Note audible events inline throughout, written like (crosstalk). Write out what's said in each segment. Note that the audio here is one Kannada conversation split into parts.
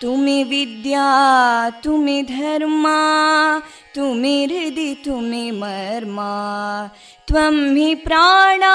तुमि विद्या तुमि धर्मा तुमि हृदि तुमि मर्मा त्वं हि प्राणा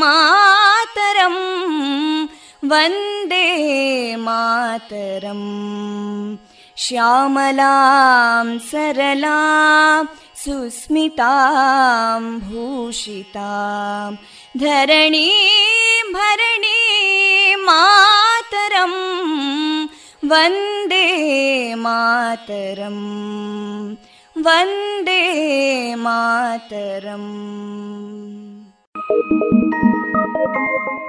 मातरम् वन्दे मातरम् श्यामलां सरलां सुस्मितां भूषितां धरणीं भरणीं मातरं Vande Mataram Vande Mataram Thank you.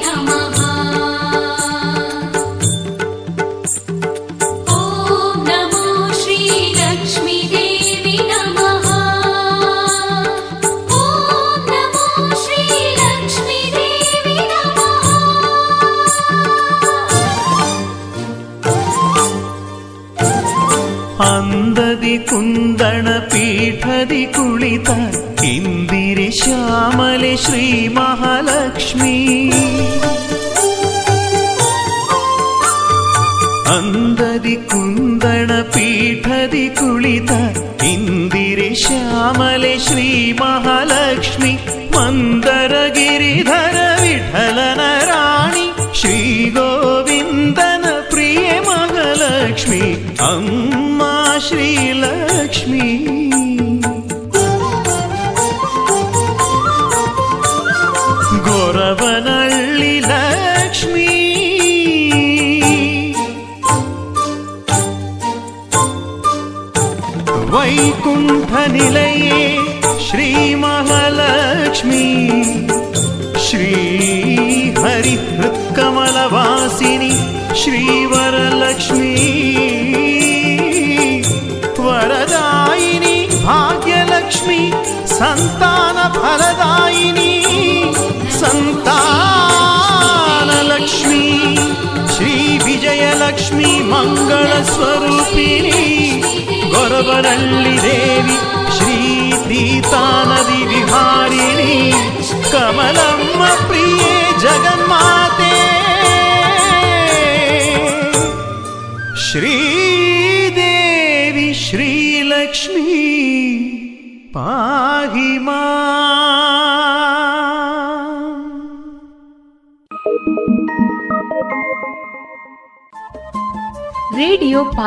Come on. அம்மா ஸ்ரீலக்ஷ்மி. கொரவனள்ளி லக்ஷ்மி. வைகுண்ட நிலையே सन्तानफलदायिनी सन्तानलक्ष्मी श्रीविजयलक्ष्मी मङ्गलस्वरूपिणी गोरवरल्लि देवी श्रीतीतानदि विहारिणी कमलम्म प्रिये जगन्माते। श्रीदेवी श्रीलक्ष्मी पाहि मा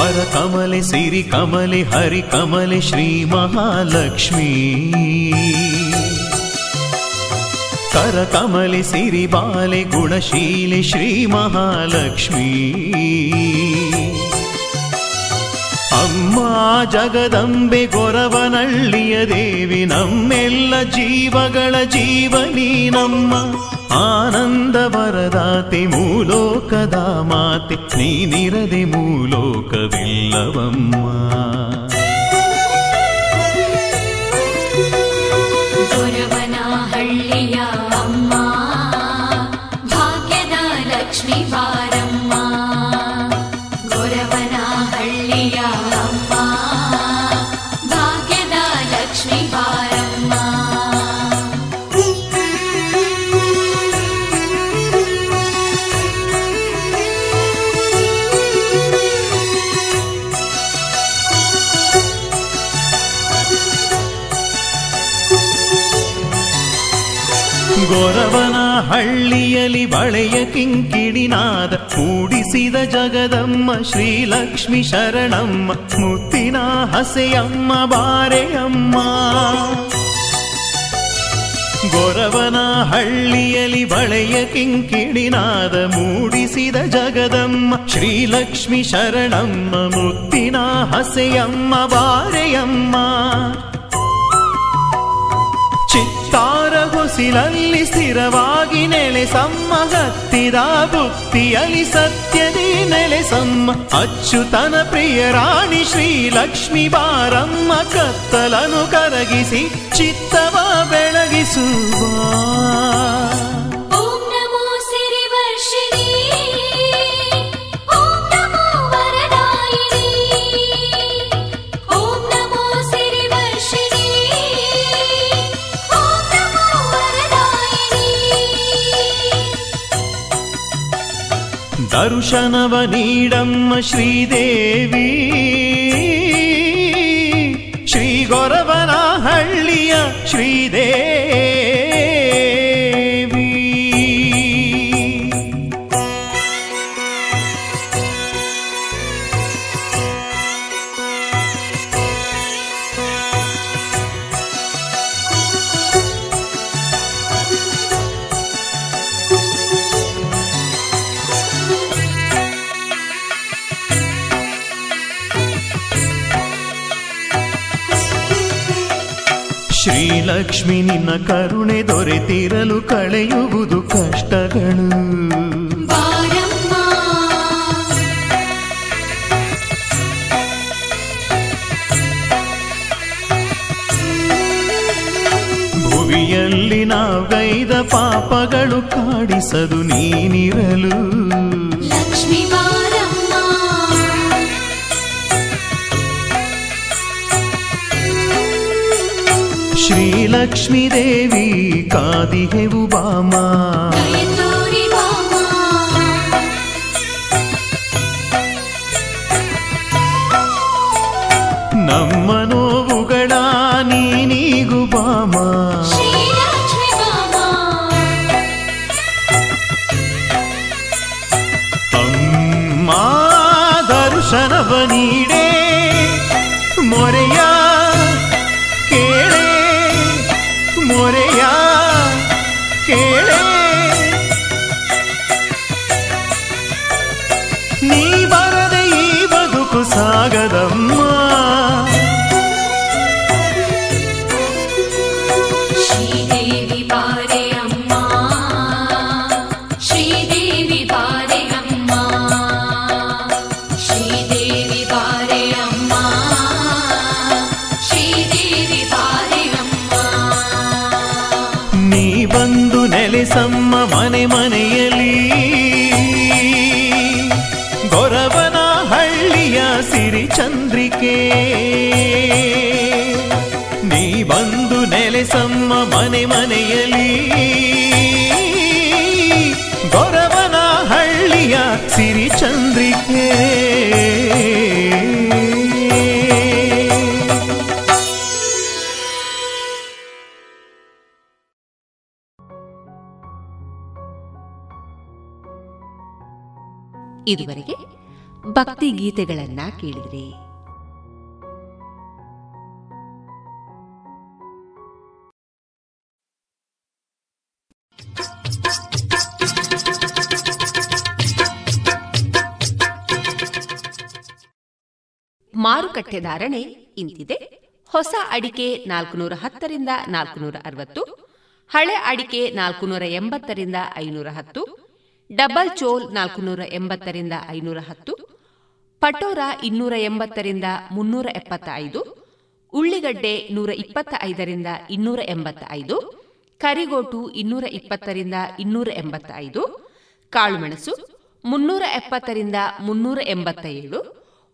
ವರ ಕಮಲೆ ಸಿರಿ ಕಮಲೆ ಹರಿ ಕಮಲೆ ಶ್ರೀ ಮಹಾಲಕ್ಷ್ಮೀ. ಕರ ಕಮಲೆ ಸಿರಿ ಬಾಲೆ ಗುಣಶೀಲೆ ಶ್ರೀ ಮಹಾಲಕ್ಷ್ಮೀ. ಅಮ್ಮ ಜಗದಂಬೆ ಗೊರವನಳ್ಳಿಯ ದೇವಿ ನಮ್ಮೆಲ್ಲ ಜೀವಗಳ ಜೀವನಿ ನಮ್ಮ ಆನಂದ ವರದಾತೆ ಮೂಲೋಕದ ಮಾತೆ ನೀನಿರದೆ ಮೂಲೋಕವಿಲ್ಲವಮ್ಮ ಹಳ್ಳಿಯಲ್ಲಿ ಬಳೆಯ ಕಿಂಕಿಣಿನಾದ ಮೂಡಿಸಿದ ಜಗದಮ್ಮ ಶ್ರೀಲಕ್ಷ್ಮಿ ಶರಣಮ್ಮ, ಮುತ್ತಿನ ಹಸೆಯಮ್ಮ, ಬಾರೆಯಮ್ಮ. ಗೊರವನ ಹಳ್ಳಿಯಲ್ಲಿ ಬಳೆಯ ಕಿಂಕಿಣಿನಾದ ಮೂಡಿಸಿದ ಜಗದಮ್ಮ ಶ್ರೀಲಕ್ಷ್ಮಿ ಶರಣಮ್ಮ, ಮುತ್ತಿನ ಹಸೆಯಮ್ಮ, ಬಾರೆಯಮ್ಮ. ಹೊಸಿಲಲ್ಲಿ ಸ್ಥಿರವಾಗಿ ನೆಲೆಸಮ್ಮ ಹತ್ತಿರ ಬುತ್ತಿಯಲ್ಲಿ ಸತ್ಯದಿ ನೆಲೆಸಮ್ಮ. ಅಚ್ಚುತನ ಪ್ರಿಯ ರಾಣಿ ಶ್ರೀಲಕ್ಷ್ಮಿ ಬಾರಮ್ಮ, ಕತ್ತಲನು ಕರಗಿಸಿ, ಚಿತ್ತವ ಬೆಳಗಿಸುವ. ದರ್ಶನವ ನೀಡಮ್ಮ ಶ್ರೀದೇವಿ. ಶ್ರೀ ಗೊರವನ ಹಳ್ಳಿಯ ಶ್ರೀಲಕ್ಷ್ಮಿ ನಿನ್ನ ಕರುಣೆ ದೊರೆತಿರಲು ಕಳೆಯುವುದು ಕಷ್ಟಗಳು. ಭುವಿಯಲ್ಲಿ ನಾವೈದ ಪಾಪಗಳು ಕಾಡಿಸದು ನೀನಿರಲು. ಲಕ್ಷ್ಮಿ ಬಾರಮ್ಮ ಶ್ರೀಲಕ್ಷ್ಮೀ ದೇವಿ ಕಾದಿಹೆವು ಬಾಮ. ನಮ್ಮ ನೋವುಗಳ ನೀನೀಗು ಬಾಮ. ಅಮ್ಮ ದರ್ಶನವ ನೀಡೇ ಮೊರೆಯ ಇದುವರೆಗೆ ಭಕ್ತಿ ಗೀತೆಗಳನ್ನ ಕೇಳಿದ್ರಿ. ಮಾರುಕಟ್ಟೆ ಧಾರಣೆ ಇಂತಿದೆ. ಹೊಸ ಅಡಿಕೆ ನಾಲ್ಕುನೂರ ಹತ್ತರಿಂದ ನಾಲ್ಕುನೂರ ಅರವತ್ತು ಹಳೆ ಅಡಿಕೆ ನಾಲ್ಕುನೂರ ಎಂಬತ್ತರಿಂದ ಐನೂರ ಹತ್ತು ಡಬಲ್ ಚೋಲ್ ನಾಲ್ಕುನೂರ ಎಂಬತ್ತರಿಂದ ಐನೂರ ಹತ್ತು, ಪಟೋರ ಇನ್ನೂರ ಎಂಬತ್ತರಿಂದ ಮುನ್ನೂರ ಎಪ್ಪತ್ತ ಐದು ಉಳ್ಳಿಗಡ್ಡೆ ನೂರ ಇಪ್ಪತ್ತ ಐದರಿಂದ ಇನ್ನೂರ ಎಂಬತ್ತ ಐದು ಕರಿಗೋಟು ಇನ್ನೂರ ಇಪ್ಪತ್ತರಿಂದ ಇನ್ನೂರ ಎಂಬತ್ತ ಐದು ಕಾಳುಮೆಣಸು ಮುನ್ನೂರ ಎಪ್ಪತ್ತರಿಂದ ಮುನ್ನೂರ ಎಂಬತ್ತ ಏಳು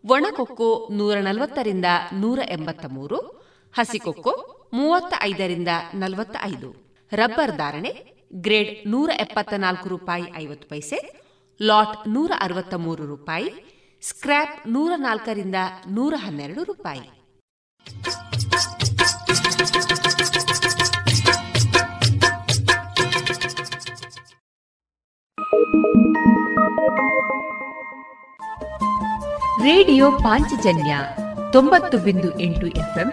ಒಣಕೊಕ್ಕೋ ನೂರ ನಲವತ್ತರಿಂದ ನೂರ ಎಂಬತ್ತ ಮೂರು ಹಸಿಕೊಕ್ಕೋ ಮೂವತ್ತ ಐದರಿಂದ ನಲವತ್ತ ಐದು ರಬ್ಬರ್ ಧಾರಣೆ ಗ್ರೇಡ್ ನೂರ ಎಪ್ಪತ್ತ ನಾಲ್ಕು ರೂಪಾಯಿ ಐವತ್ತು ಪೈಸೆ, ಲಾಟ್ ನೂರ ಅರವತ್ತ ಮೂರು ರೂಪಾಯಿ, ಸ್ಕ್ರ್ಯಾಪ್ ನೂರ ನಾಲ್ಕರಿಂದ ನೂರ ಹನ್ನೆರಡು ರೂಪಾಯಿ. ರೇಡಿಯೋ ಪಾಂಚಜನ್ಯ ತೊಂಬತ್ತು ಬಿಂದು ಎಂಟು ಎಫ್ಎಂ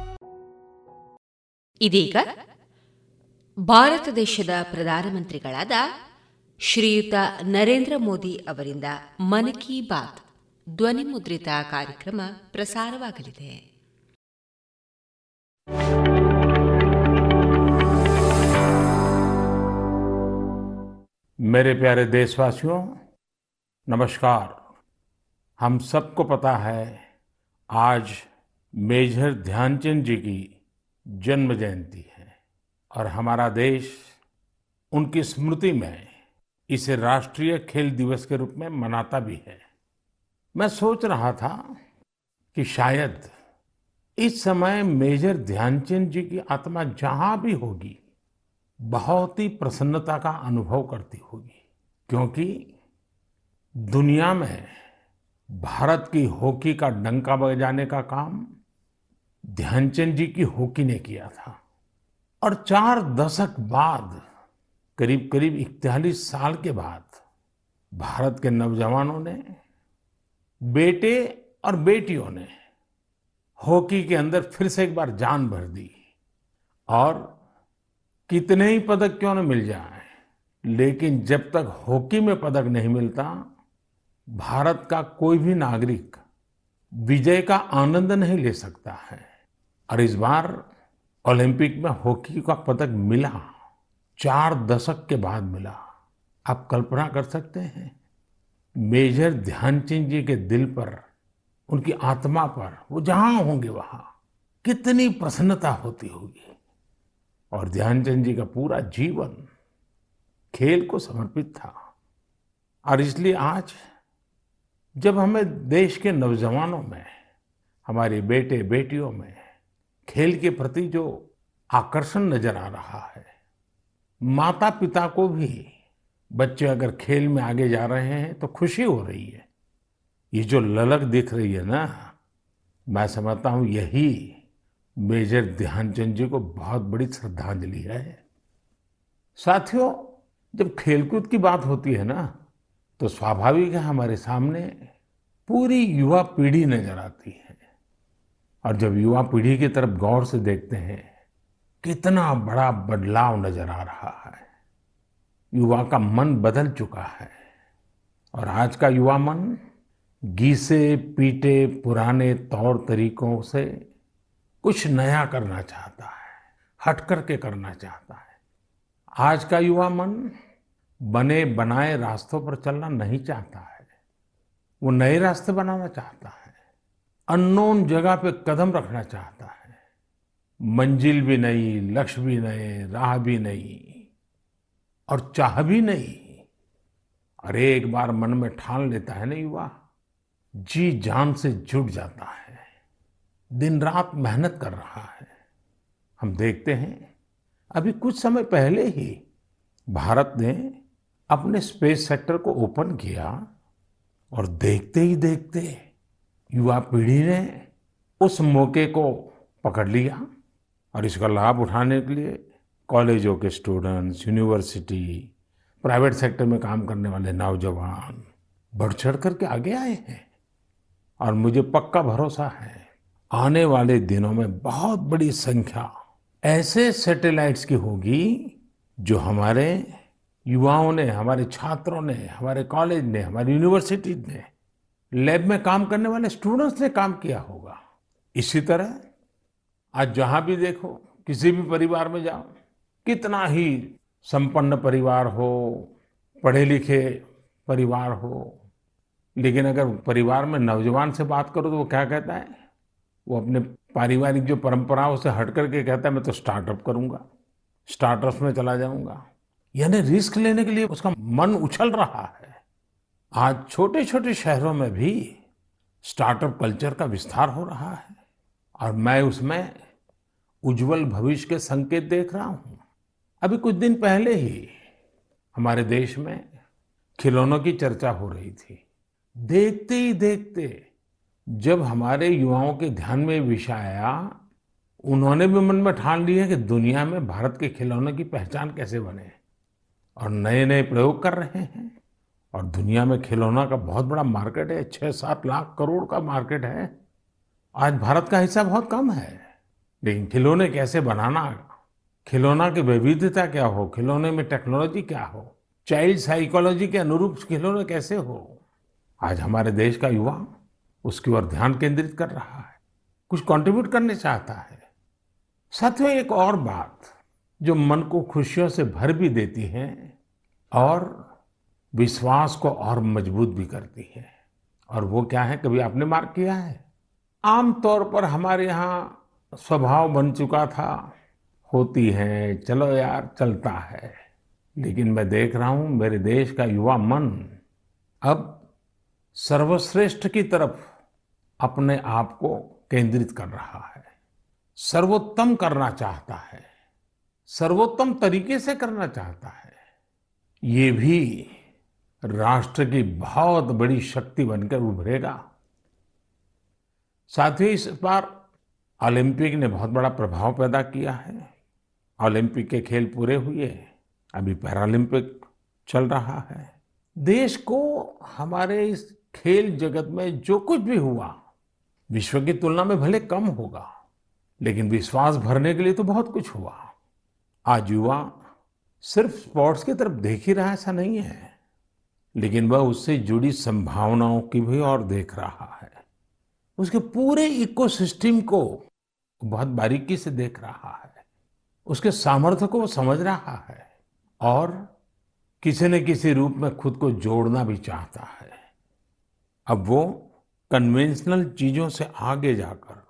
ಇದೀಗ ಭಾರತ ದೇಶದ ಪ್ರಧಾನಮಂತ್ರಿಗಳಾದ ಶ್ರೀಯುತ ನರೇಂದ್ರ ಮೋದಿ ಅವರಿಂದ ಮನ್ ಕಿ ಬಾತ್ ಧ್ವನಿ ಮುದ್ರಿತ ಕಾರ್ಯಕ್ರಮ ಪ್ರಸಾರವಾಗಲಿದೆ मेरे प्यारे देशवासियों नमस्कार हम सबको पता है आज मेजर ध्यानचंद जी की जन्म जयंती है और हमारा देश उनकी स्मृति में इसे राष्ट्रीय खेल दिवस के रूप में मनाता भी है। मैं सोच रहा था कि शायद इस समय मेजर ध्यानचंद जी की आत्मा जहाँ भी होगी, बहुत ही प्रसन्नता का अनुभव करती होगी, क्योंकि दुनिया में भारत की हॉकी का डंका बजाने का काम ध्यानचंद जी की हॉकी ने किया था। और चार दशक बाद, करीब करीब इकतालीस साल के बाद, भारत के नौजवानों ने, बेटे और बेटियों ने हॉकी के अंदर फिर से एक बार जान भर दी। और कितने ही पदक क्यों न मिल जाए, लेकिन जब तक हॉकी में पदक नहीं मिलता, भारत का कोई भी नागरिक विजय का आनंद नहीं ले सकता है। और इस बार ओलंपिक में हॉकी का पदक मिला, चार दशक के बाद मिला। आप कल्पना कर सकते हैं, मेजर ध्यानचंद जी के दिल पर, उनकी आत्मा पर, वो जहाँ होंगे वहाँ, कितनी प्रसन्नता होती होगी। और ध्यानचंद जी का पूरा जीवन खेल को समर्पित था। और इसलिए आज, जब हमें देश के नौजवानों में, हमारे बेटे बेटियों में खेल के प्रति जो आकर्षण नज़र आ रहा है माता पिता को भी, बच्चे अगर खेल में आगे जा रहे हैं तो खुशी हो रही है। ये जो ललक दिख रही है ना, मैं समझता हूँ यही मेजर ध्यानचंद जी को बहुत बड़ी श्रद्धांजलि है। साथियों, जब खेलकूद की बात होती है ना तो स्वाभाविक है हमारे सामने पूरी युवा पीढ़ी नज़र आती है। और जब युवा पीढ़ी की तरफ़ गौर से देखते हैं, कितना बड़ा बदलाव नज़र आ रहा है। युवा का मन बदल चुका है और आज का युवा मन घीसे पीटे पुराने तौर तरीकों से कुछ नया करना चाहता है, हट करके करना चाहता है। आज का युवा मन बने बनाए रास्तों पर चलना नहीं चाहता है। वो नए रास्ते बनाना चाहता है। अननोन जगह पे कदम रखना चाहता है। मंजिल भी नहीं, लक्ष्य भी नहीं, राह भी नहीं और चाह भी नहीं। और एक बार मन में ठान लेता है ना युवा जी जान से जुट जाता है। दिन रात मेहनत कर रहा है। हम देखते हैं, अभी कुछ समय पहले ही भारत ने अपने स्पेस सेक्टर को ओपन किया और देखते ही देखते युवा पीढ़ी ने उस मौके को पकड़ लिया और इसका लाभ उठाने के लिए कॉलेजों के स्टूडेंट्स, यूनिवर्सिटी, प्राइवेट सेक्टर में काम करने वाले नौजवान बढ़ चढ़ करके आगे आए हैं। और मुझे पक्का भरोसा है, आने वाले दिनों में बहुत बड़ी संख्या ऐसे सैटेलाइट्स की होगी जो हमारे युवाओं ने, हमारे छात्रों ने, हमारे कॉलेज ने, हमारी यूनिवर्सिटी ने लैब में काम करने वाले स्टूडेंट्स ने काम किया होगा। इसी तरह आज जहाँ भी देखो, किसी भी परिवार में जाओ, कितना ही संपन्न परिवार हो पढ़े लिखे परिवार हो, लेकिन अगर परिवार में नौजवान से बात करो तो वो क्या कहता है? वो अपने पारिवारिक जो परंपराओं से हट करके कहता है, मैं तो स्टार्टअप करूँगा, स्टार्टअप्स में चला जाऊँगा। यानी रिस्क लेने के लिए उसका मन उछल रहा है। आज छोटे छोटे शहरों में भी स्टार्टअप कल्चर का विस्तार हो रहा है और मैं उसमें उज्जवल भविष्य के संकेत देख रहा हूँ। अभी कुछ दिन पहले ही हमारे देश में खिलौनों की चर्चा हो रही थी। देखते ही देखते जब हमारे युवाओं के ध्यान में विषय आया, उन्होंने भी मन में ठान लिया कि दुनिया में भारत के खिलौनों की पहचान कैसे बने और नए नए प्रयोग कर रहे हैं। और दुनिया में खिलौना का बहुत बड़ा मार्केट है छह सात लाख करोड़ का मार्केट है। आज भारत का हिस्सा बहुत कम है। लेकिन खिलौने कैसे बनाना? खिलौना की विविधता क्या हो? खिलौने में टेक्नोलॉजी क्या हो? चाइल्ड साइकोलॉजी के अनुरूप खिलौने कैसे हो? आज हमारे देश का युवा उसकी ओर ध्यान केंद्रित कर रहा है, कुछ कंट्रीब्यूट करने चाहता है। साथियों एक और बात जो मन को खुशियों से भर भी देती है, और विश्वास को और मज़बूत भी करती है। और वो क्या है? कभी आपने मार्क किया है? आमतौर पर हमारे यहाँ स्वभाव बन चुका था, होती है, चलो यार, चलता है। लेकिन मैं देख रहा हूँ, मेरे देश का युवा मन अब सर्वश्रेष्ठ की तरफ़ अपने आप को केंद्रित कर रहा है। सर्वोत्तम करना चाहता है, सर्वोत्तम तरीके से करना चाहता है। ये भी राष्ट्र की बहुत बड़ी शक्ति बनकर उभरेगा। साथ ही इस बार ओलंपिक ने बहुत बड़ा प्रभाव पैदा किया है। ओलंपिक के खेल पूरे हुए, अभी पैरालंपिक चल रहा है। देश को हमारे इस खेल जगत में जो कुछ भी हुआ, विश्व की तुलना में भले कम होगा, लेकिन विश्वास भरने के लिए तो बहुत कुछ हुआ। आज युवा सिर्फ़ स्पोर्ट्स की तरफ़ देख ही रहा ऐसा नहीं है। लेकिन वह उससे जुड़ी संभावनाओं की भी और देख रहा है। उसके पूरे इकोसिस्टम को बहुत बारीकी से देख रहा है। उसके सामर्थ्य को वो समझ रहा है और किसी न किसी रूप में खुद को जोड़ना भी चाहता है। अब वो कन्वेंशनल चीज़ों से आगे जाकर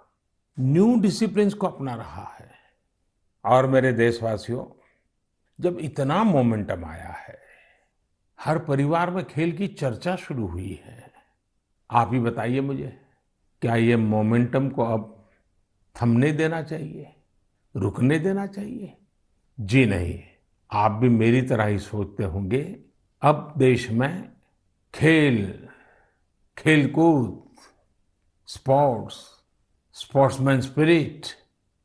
न्यू डिसिप्लिन को अपना रहा है। और मेरे देशवासियों, जब इतना मोमेंटम आया है हर परिवार में खेल की चर्चा शुरू हुई है। आप ही बताइए मुझे, क्या ये मोमेंटम को अब थमने देना चाहिए, रुकने देना चाहिए? जी नहीं, आप भी मेरी तरह ही सोचते होंगे। अब देश में खेल, खेलकूद, स्पोर्ट्स, स्पोर्ट्समैन स्पिरिट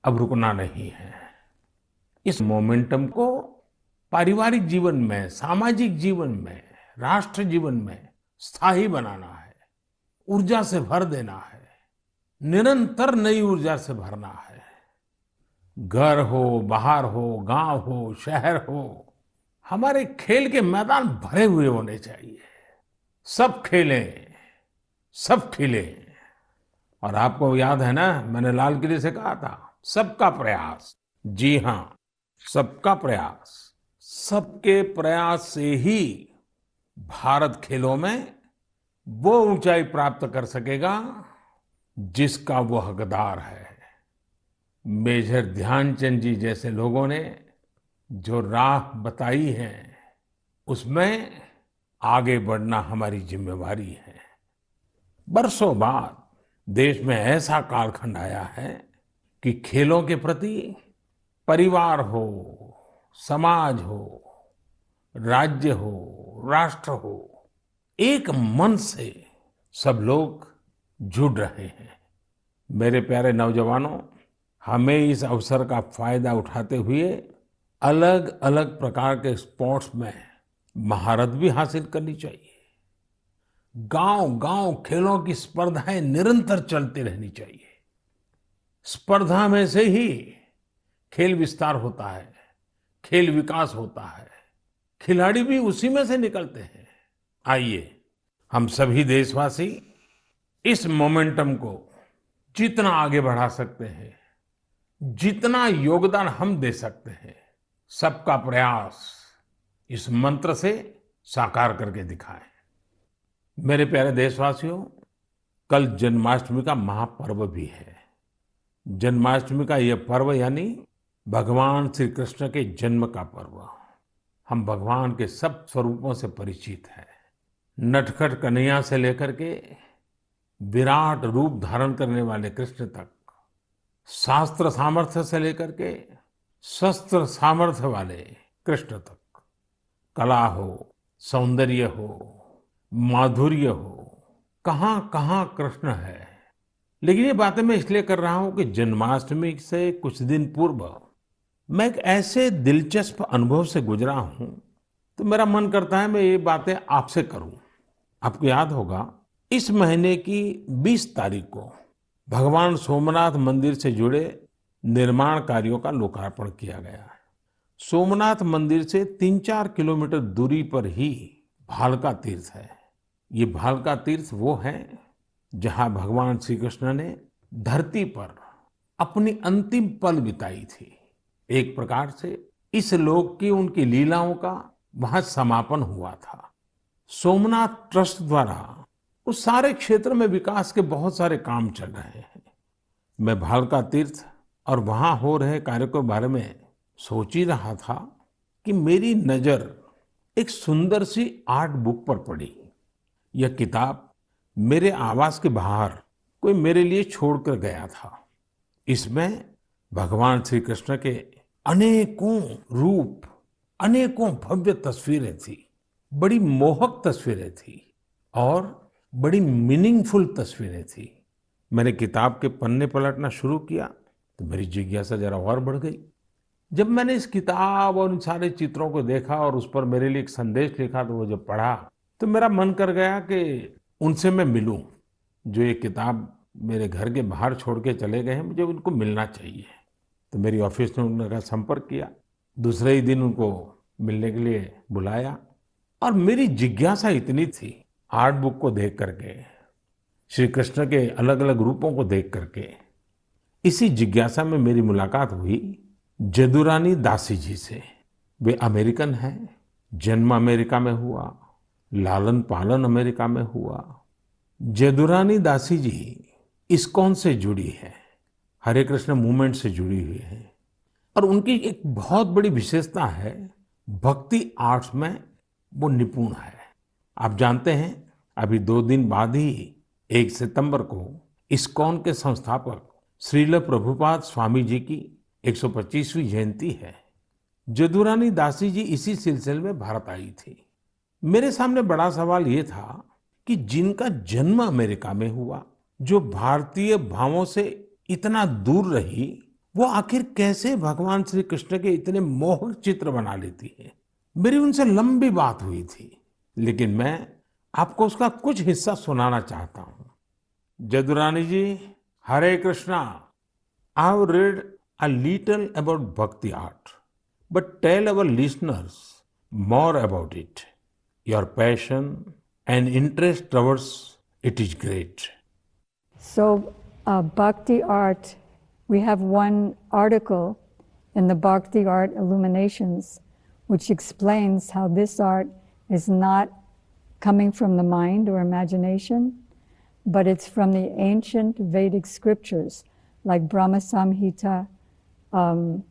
अब रुकना नहीं है। इस मोमेंटम को पारिवारिक जीवन में, सामाजिक जीवन में, राष्ट्र जीवन में स्थायी बनाना है, ऊर्जा से भर देना है, निरंतर नई ऊर्जा से भरना है। घर हो, बाहर हो, गाँव हो, शहर हो, हमारे खेल के मैदान भरे हुए होने चाहिए। सब खेलें, सब खिले। और आपको याद है ना, मैंने लाल किले से कहा था, सबका प्रयास। जी हाँ, सबका प्रयास। सबके प्रयास से ही भारत खेलों में वो ऊंचाई प्राप्त कर सकेगा जिसका वो हकदार है। मेजर ध्यानचंद जी जैसे लोगों ने जो राह बताई है, उसमें आगे बढ़ना हमारी जिम्मेवारी है। बरसों बाद देश में ऐसा कालखंड आया है कि खेलों के प्रति परिवार हो समाज हो, राज्य हो, राष्ट्र हो, एक मन से सब लोग जुड़ रहे हैं। मेरे प्यारे नौजवानों, हमें इस अवसर का फ़ायदा उठाते हुए अलग अलग प्रकार के स्पोर्ट्स में महारत भी हासिल करनी चाहिए। गाँव गाँव खेलों की स्पर्धाएँ निरंतर चलती रहनी चाहिए। स्पर्धा में से ही खेल विस्तार होता है। खेल विकास होता है। खिलाड़ी भी उसी में से निकलते हैं। आइए, हम सभी देशवासी इस मोमेंटम को जितना आगे बढ़ा सकते हैं, जितना योगदान हम दे सकते हैं, सबका प्रयास इस मंत्र से साकार करके दिखाएँ। मेरे प्यारे देशवासियों, कल जन्माष्टमी का महापर्व भी है। जन्माष्टमी का यह पर्व यानी भगवान श्री कृष्ण के जन्म का पर्व। हम भगवान के सब स्वरूपों से परिचित हैं। नटखट कन्हैया से लेकर के विराट रूप धारण करने वाले कृष्ण तक, शास्त्र सामर्थ्य से लेकर के शस्त्र सामर्थ्य वाले कृष्ण तक। कला हो, सौंदर्य हो, माधुर्य हो कहाँ कहाँ कृष्ण है। लेकिन ये बातें मैं इसलिए कर रहा हूँ कि जन्माष्टमी से कुछ दिन पूर्व मैं एक ऐसे दिलचस्प अनुभव से गुजरा हूँ तो मेरा मन करता है मैं ये बातें आपसे करूँ। आपको याद होगा, इस महीने की 20 तारीख को भगवान सोमनाथ मंदिर से जुड़े निर्माण कार्यों का लोकार्पण किया गया है। सोमनाथ मंदिर से तीन चार किलोमीटर दूरी पर ही भालका तीर्थ है। ये भालका तीर्थ वो है, जहाँ भगवान श्री कृष्ण ने धरती पर अपनी अंतिम पल बिताई थी। एक प्रकार से इस लोक की उनकी लीलाओं का वहाँ समापन हुआ था। सोमनाथ ट्रस्ट द्वारा उस सारे क्षेत्र में विकास के बहुत सारे काम चल रहे हैं। मैं भालका तीर्थ और वहाँ हो रहे कार्य के बारे में सोच ही रहा था कि मेरी नज़र एक सुंदर सी आर्ट बुक पर पड़ी। यह किताब मेरे आवास के बाहर कोई मेरे लिए छोड़कर गया था। इसमें भगवान श्री कृष्ण के अनेकों रूप, अनेकों भव्य तस्वीरें थी, बड़ी मोहक तस्वीरें थी और बड़ी मीनिंगफुल तस्वीरें थी। मैंने किताब के पन्ने पलटना शुरू किया तो मेरी जिज्ञासा जरा और बढ़ गई। जब मैंने इस किताब और इन सारे चित्रों को देखा और उस पर मेरे लिए एक संदेश लिखा तो वो जब पढ़ा तो मेरा मन कर गया कि उनसे मैं मिलूं, जो ये किताब मेरे घर के बाहर छोड़ के चले गए हैं, मुझे उनको मिलना चाहिए। तो मेरी ऑफ़िस ने उनका संपर्क किया। दूसरे ही दिन उनको मिलने के लिए बुलाया। और मेरी जिज्ञासा इतनी थी आर्ट बुक को देख करके, श्री कृष्ण के अलग अलग रूपों को देख करके। इसी जिज्ञासा में मेरी मुलाकात हुई जदुरानी दासी जी से। वे अमेरिकन हैं, जन्म अमेरिका में हुआ लालन पालन अमेरिका में हुआ। जदुरानी दासी जी इस्कॉन से जुड़ी है। हरे कृष्ण मूवमेंट से जुड़ी हुई है। और उनकी एक बहुत बड़ी विशेषता है, भक्ति आर्ट्स में वो निपुण है। आप जानते हैं, अभी दो दिन बाद ही, एक सितंबर को, इस्कॉन के संस्थापक श्रील प्रभुपाद स्वामी जी की 125वीं जयंती है। जदुरानी दासी जी इसी सिलसिले में भारत आई थी। मेरे सामने बड़ा सवाल ये था कि जिनका जन्म अमेरिका में हुआ, जो भारतीय भावों से इतना दूर रही, वो आखिर कैसे भगवान श्री कृष्ण के इतने मोहक चित्र बना लेती है? मेरी उनसे लंबी बात हुई थी, लेकिन मैं आपको उसका कुछ हिस्सा सुनाना चाहता हूँ। Jadurani ji, Hare Krishna I read a little about Bhakti art but tell our listeners more about it your passion and interest towards it is great so uh, Bhakti Art, we have one article in the Bhakti Art Illuminations which explains how this art is not coming from the mind or imagination, but it's from the ancient Vedic scriptures like Brahma Samhita, um,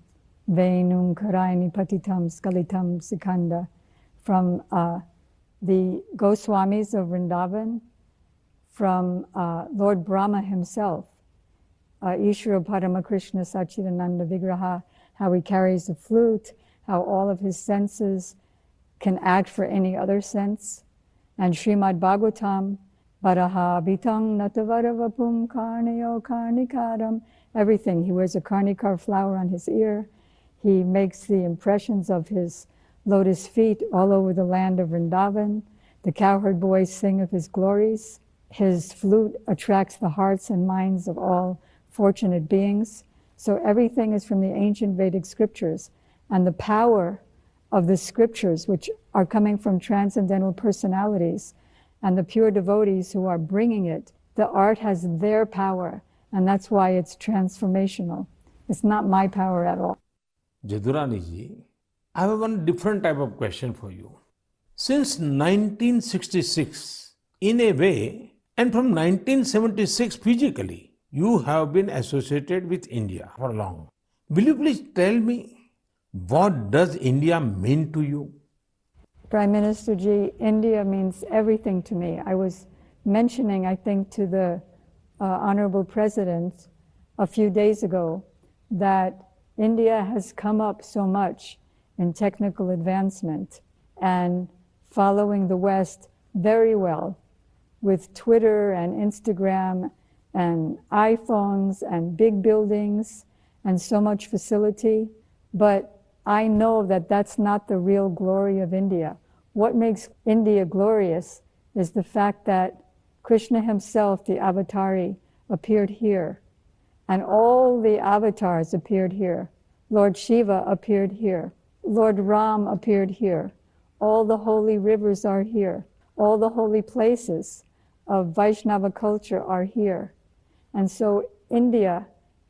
Venum Karaini Patitam Skalitam Sikanda, from uh, the Goswamis of Vrindavan, from uh, Lord Brahma himself, uh, Ishvara Paramakrishna Sachidananda Vigraha, how he carries the flute, how all of his senses can act for any other sense. And Srimad Bhagavatam, Baraha Bitang Natavaravapum Karnayo Karnikaram, everything. He wears a karnikar flower on his ear. He makes the impressions of his lotus feet all over the land of Vrindavan. The cowherd boys sing of his glories. His flute attracts the hearts and minds of all fortunate beings. So everything is from the ancient Vedic scriptures. And the power of the scriptures, which are coming from transcendental personalities, and the pure devotees who are bringing it, the art has their power. And that's why it's transformational. It's not my power at all. Jadurani ji, I have one different type of question for you. Since 1966, in a way, and from 1976 physically, you have been associated with India for long. Will you please tell me what does India mean to you? Prime Minister Ji, India means everything to me. I was mentioning, I think, to the uh, Honorable President a few days ago that India has come up so much in technical advancement and following the West very well with Twitter and Instagram and iPhones and big buildings and so much facility. But I know that that's not the real glory of India. What makes India glorious is the fact that Krishna himself, the avatari, appeared here. And all the avatars appeared here. Lord Shiva appeared here. Lord Ram appeared here. All the holy rivers are here. All the holy places of Vaishnava culture are here. And so India,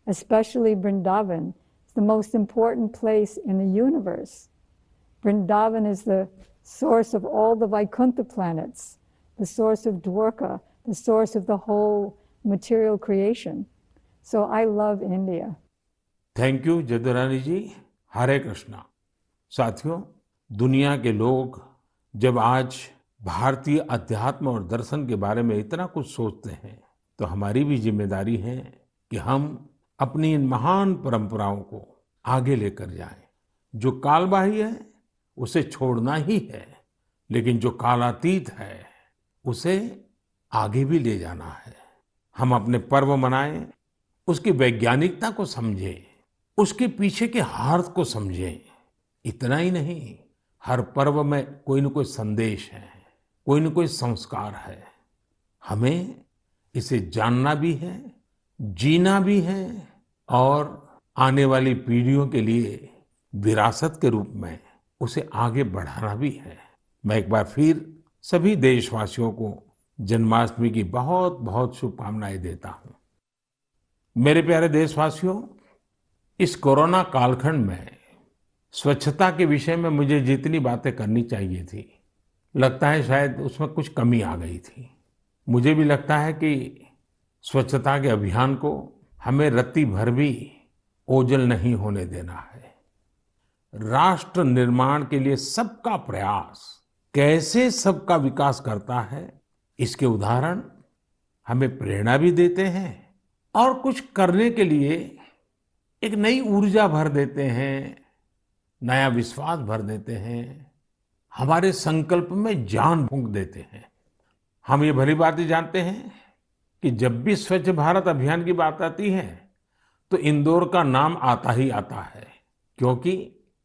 especially Vrindavan, is the most important place in the universe. Vrindavan is the source of all the Vaikuntha planets, the source of Dwarka, the source of the whole material creation. So I love India. Thank you Jadurani ji Hare Krishna साथियों दुनिया के लोग जब आज भारतीय अध्यात्म और दर्शन के बारे में इतना कुछ सोचते हैं तो हमारी भी ज़िम्मेदारी है कि हम अपनी इन महान परंपराओं को आगे लेकर जाएँ। जो कालबाही है, उसे छोड़ना ही है, लेकिन जो कालातीत है, उसे आगे भी ले जाना है। हम अपने पर्व मनाएँ, उसकी वैज्ञानिकता को समझें, उसके पीछे के हार्थ को समझें। इतना ही नहीं, हर पर्व में कोई न कोई संदेश है। कोई न कोई संस्कार है। हमें इसे जानना भी है, जीना भी है और आने वाली पीढ़ियों के लिए विरासत के रूप में उसे आगे बढ़ाना भी है। मैं एक बार फिर सभी देशवासियों को जन्माष्टमी की बहुत बहुत शुभकामनाएँ देता हूँ। मेरे प्यारे देशवासियों, इस कोरोना कालखंड में स्वच्छता के विषय में मुझे जितनी बातें करनी चाहिए थी लगता है शायद उसमें कुछ कमी आ गई थी। मुझे भी लगता है कि स्वच्छता के अभियान को हमें रत्ती भर भी ओझल नहीं होने देना है। राष्ट्र निर्माण के लिए सबका प्रयास कैसे सबका विकास करता है, इसके उदाहरण हमें प्रेरणा भी देते हैं और कुछ करने के लिए एक नई ऊर्जा भर देते हैं, नया विश्वास भर देते हैं। हमारे संकल्प में जान फूंक देते हैं। हम ये भली बात ही जानते हैं कि जब भी स्वच्छ भारत अभियान की बात आती है तो इंदौर का नाम आता ही आता है, क्योंकि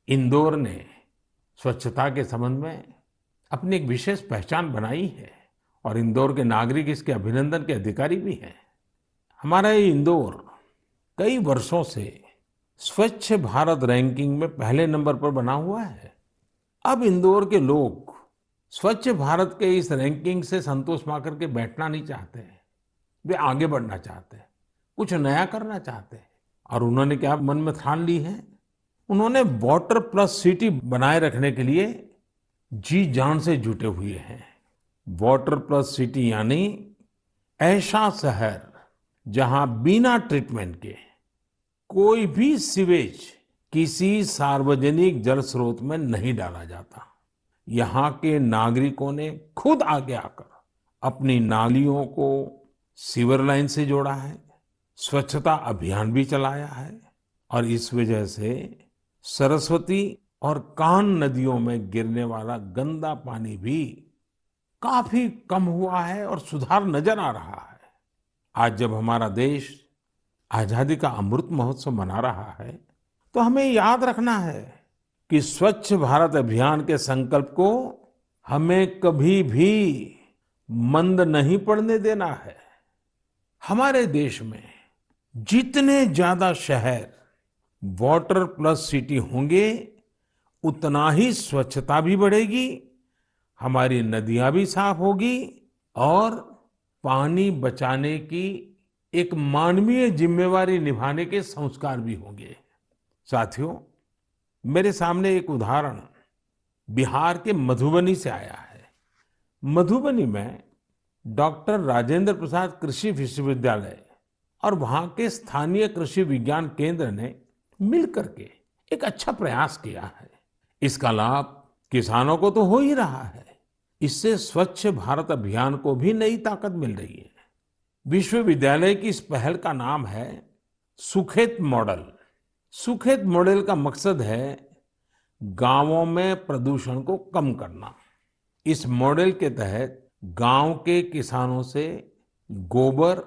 इंदौर ने स्वच्छता के संबंध में अपनी एक विशेष पहचान बनाई है, और इंदौर के नागरिक इसके अभिनंदन के अधिकारी भी हैं। हमारा ये इंदौर कई वर्षों से स्वच्छ भारत रैंकिंग में पहले नंबर पर बना हुआ है। अब इंदौर के लोग स्वच्छ भारत के इस रैंकिंग से संतोष पा करके बैठना नहीं चाहते वे आगे बढ़ना चाहते हैं। कुछ नया करना चाहते हैं। और उन्होंने क्या मन में ठान ली है? उन्होंने वाटर प्लस सिटी बनाए रखने के लिए जी जान से जुटे हुए हैं। वाटर प्लस सिटी यानी ऐसा शहर जहाँ बिना ट्रीटमेंट के कोई भी सीवेज किसी सार्वजनिक जल स्रोत में नहीं डाला जाता। यहाँ के नागरिकों ने खुद आगे आकर अपनी नालियों को सीवर लाइन से जोड़ा है, स्वच्छता अभियान भी चलाया है और इस वजह से सरस्वती और कान नदियों में गिरने वाला गंदा पानी भी काफ़ी कम हुआ है और सुधार नज़र आ रहा है। आज जब हमारा देश आज़ादी का अमृत महोत्सव मना रहा है तो हमें याद रखना है कि स्वच्छ भारत अभियान के संकल्प को हमें कभी भी मंद नहीं पड़ने देना है। हमारे देश में जितने ज़्यादा शहर वाटर प्लस सिटी होंगे, उतना ही स्वच्छता भी बढ़ेगी, हमारी नदियाँ भी साफ़ होगी और पानी बचाने की एक मानवीय जिम्मेवारी निभाने के संस्कार भी होंगे। साथियों, मेरे सामने एक उदाहरण बिहार के मधुबनी से आया है। मधुबनी में डॉक्टर राजेंद्र प्रसाद कृषि विश्वविद्यालय और वहाँ के स्थानीय कृषि विज्ञान केंद्र ने मिलकर के एक अच्छा प्रयास किया है। इसका लाभ किसानों को तो हो ही रहा है। इससे स्वच्छ भारत अभियान को भी नई ताकत मिल रही है। विश्वविद्यालय की इस पहल का नाम है सुखेत मॉडल। सुखेत मॉडल का मकसद है गाँवों में प्रदूषण को कम करना। इस मॉडल के तहत गाँव के किसानों से गोबर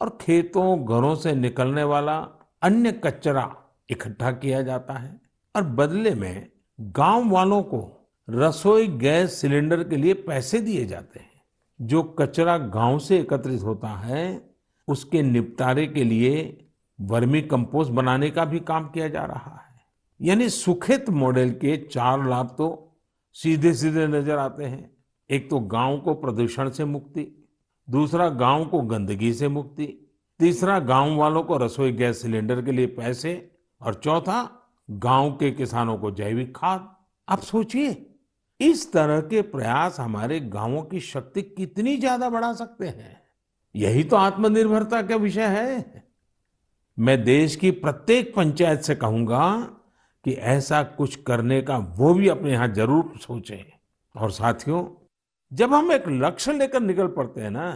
और खेतों, घरों से निकलने वाला अन्य कचरा इकट्ठा किया जाता है और बदले में गाँव वालों को रसोई गैस सिलेंडर के लिए पैसे दिए जाते हैं। जो कचरा गाँव से एकत्रित होता है, उसके निपटारे के लिए वर्मी कंपोस्ट बनाने का भी काम किया जा रहा है। यानी सुखेत मॉडल के चार लाभ तो सीधे सीधे नज़र आते हैं। एक तो गाँव को प्रदूषण से मुक्ति, दूसरा गाँव को गंदगी से मुक्ति, तीसरा गाँव वालों को रसोई गैस सिलेंडर के लिए पैसे, और चौथा, गाँव के किसानों को जैविक खाद। आप सोचिए, इस तरह के प्रयास हमारे गाँवों की शक्ति कितनी ज़्यादा बढ़ा सकते हैं? यही तो आत्मनिर्भरता का विषय है। मैं देश की प्रत्येक पंचायत से कहूँगा कि ऐसा कुछ करने का वो भी अपने यहाँ ज़रूर सोचें। और साथियों, जब हम एक लक्ष्य लेकर निकल पड़ते हैं ना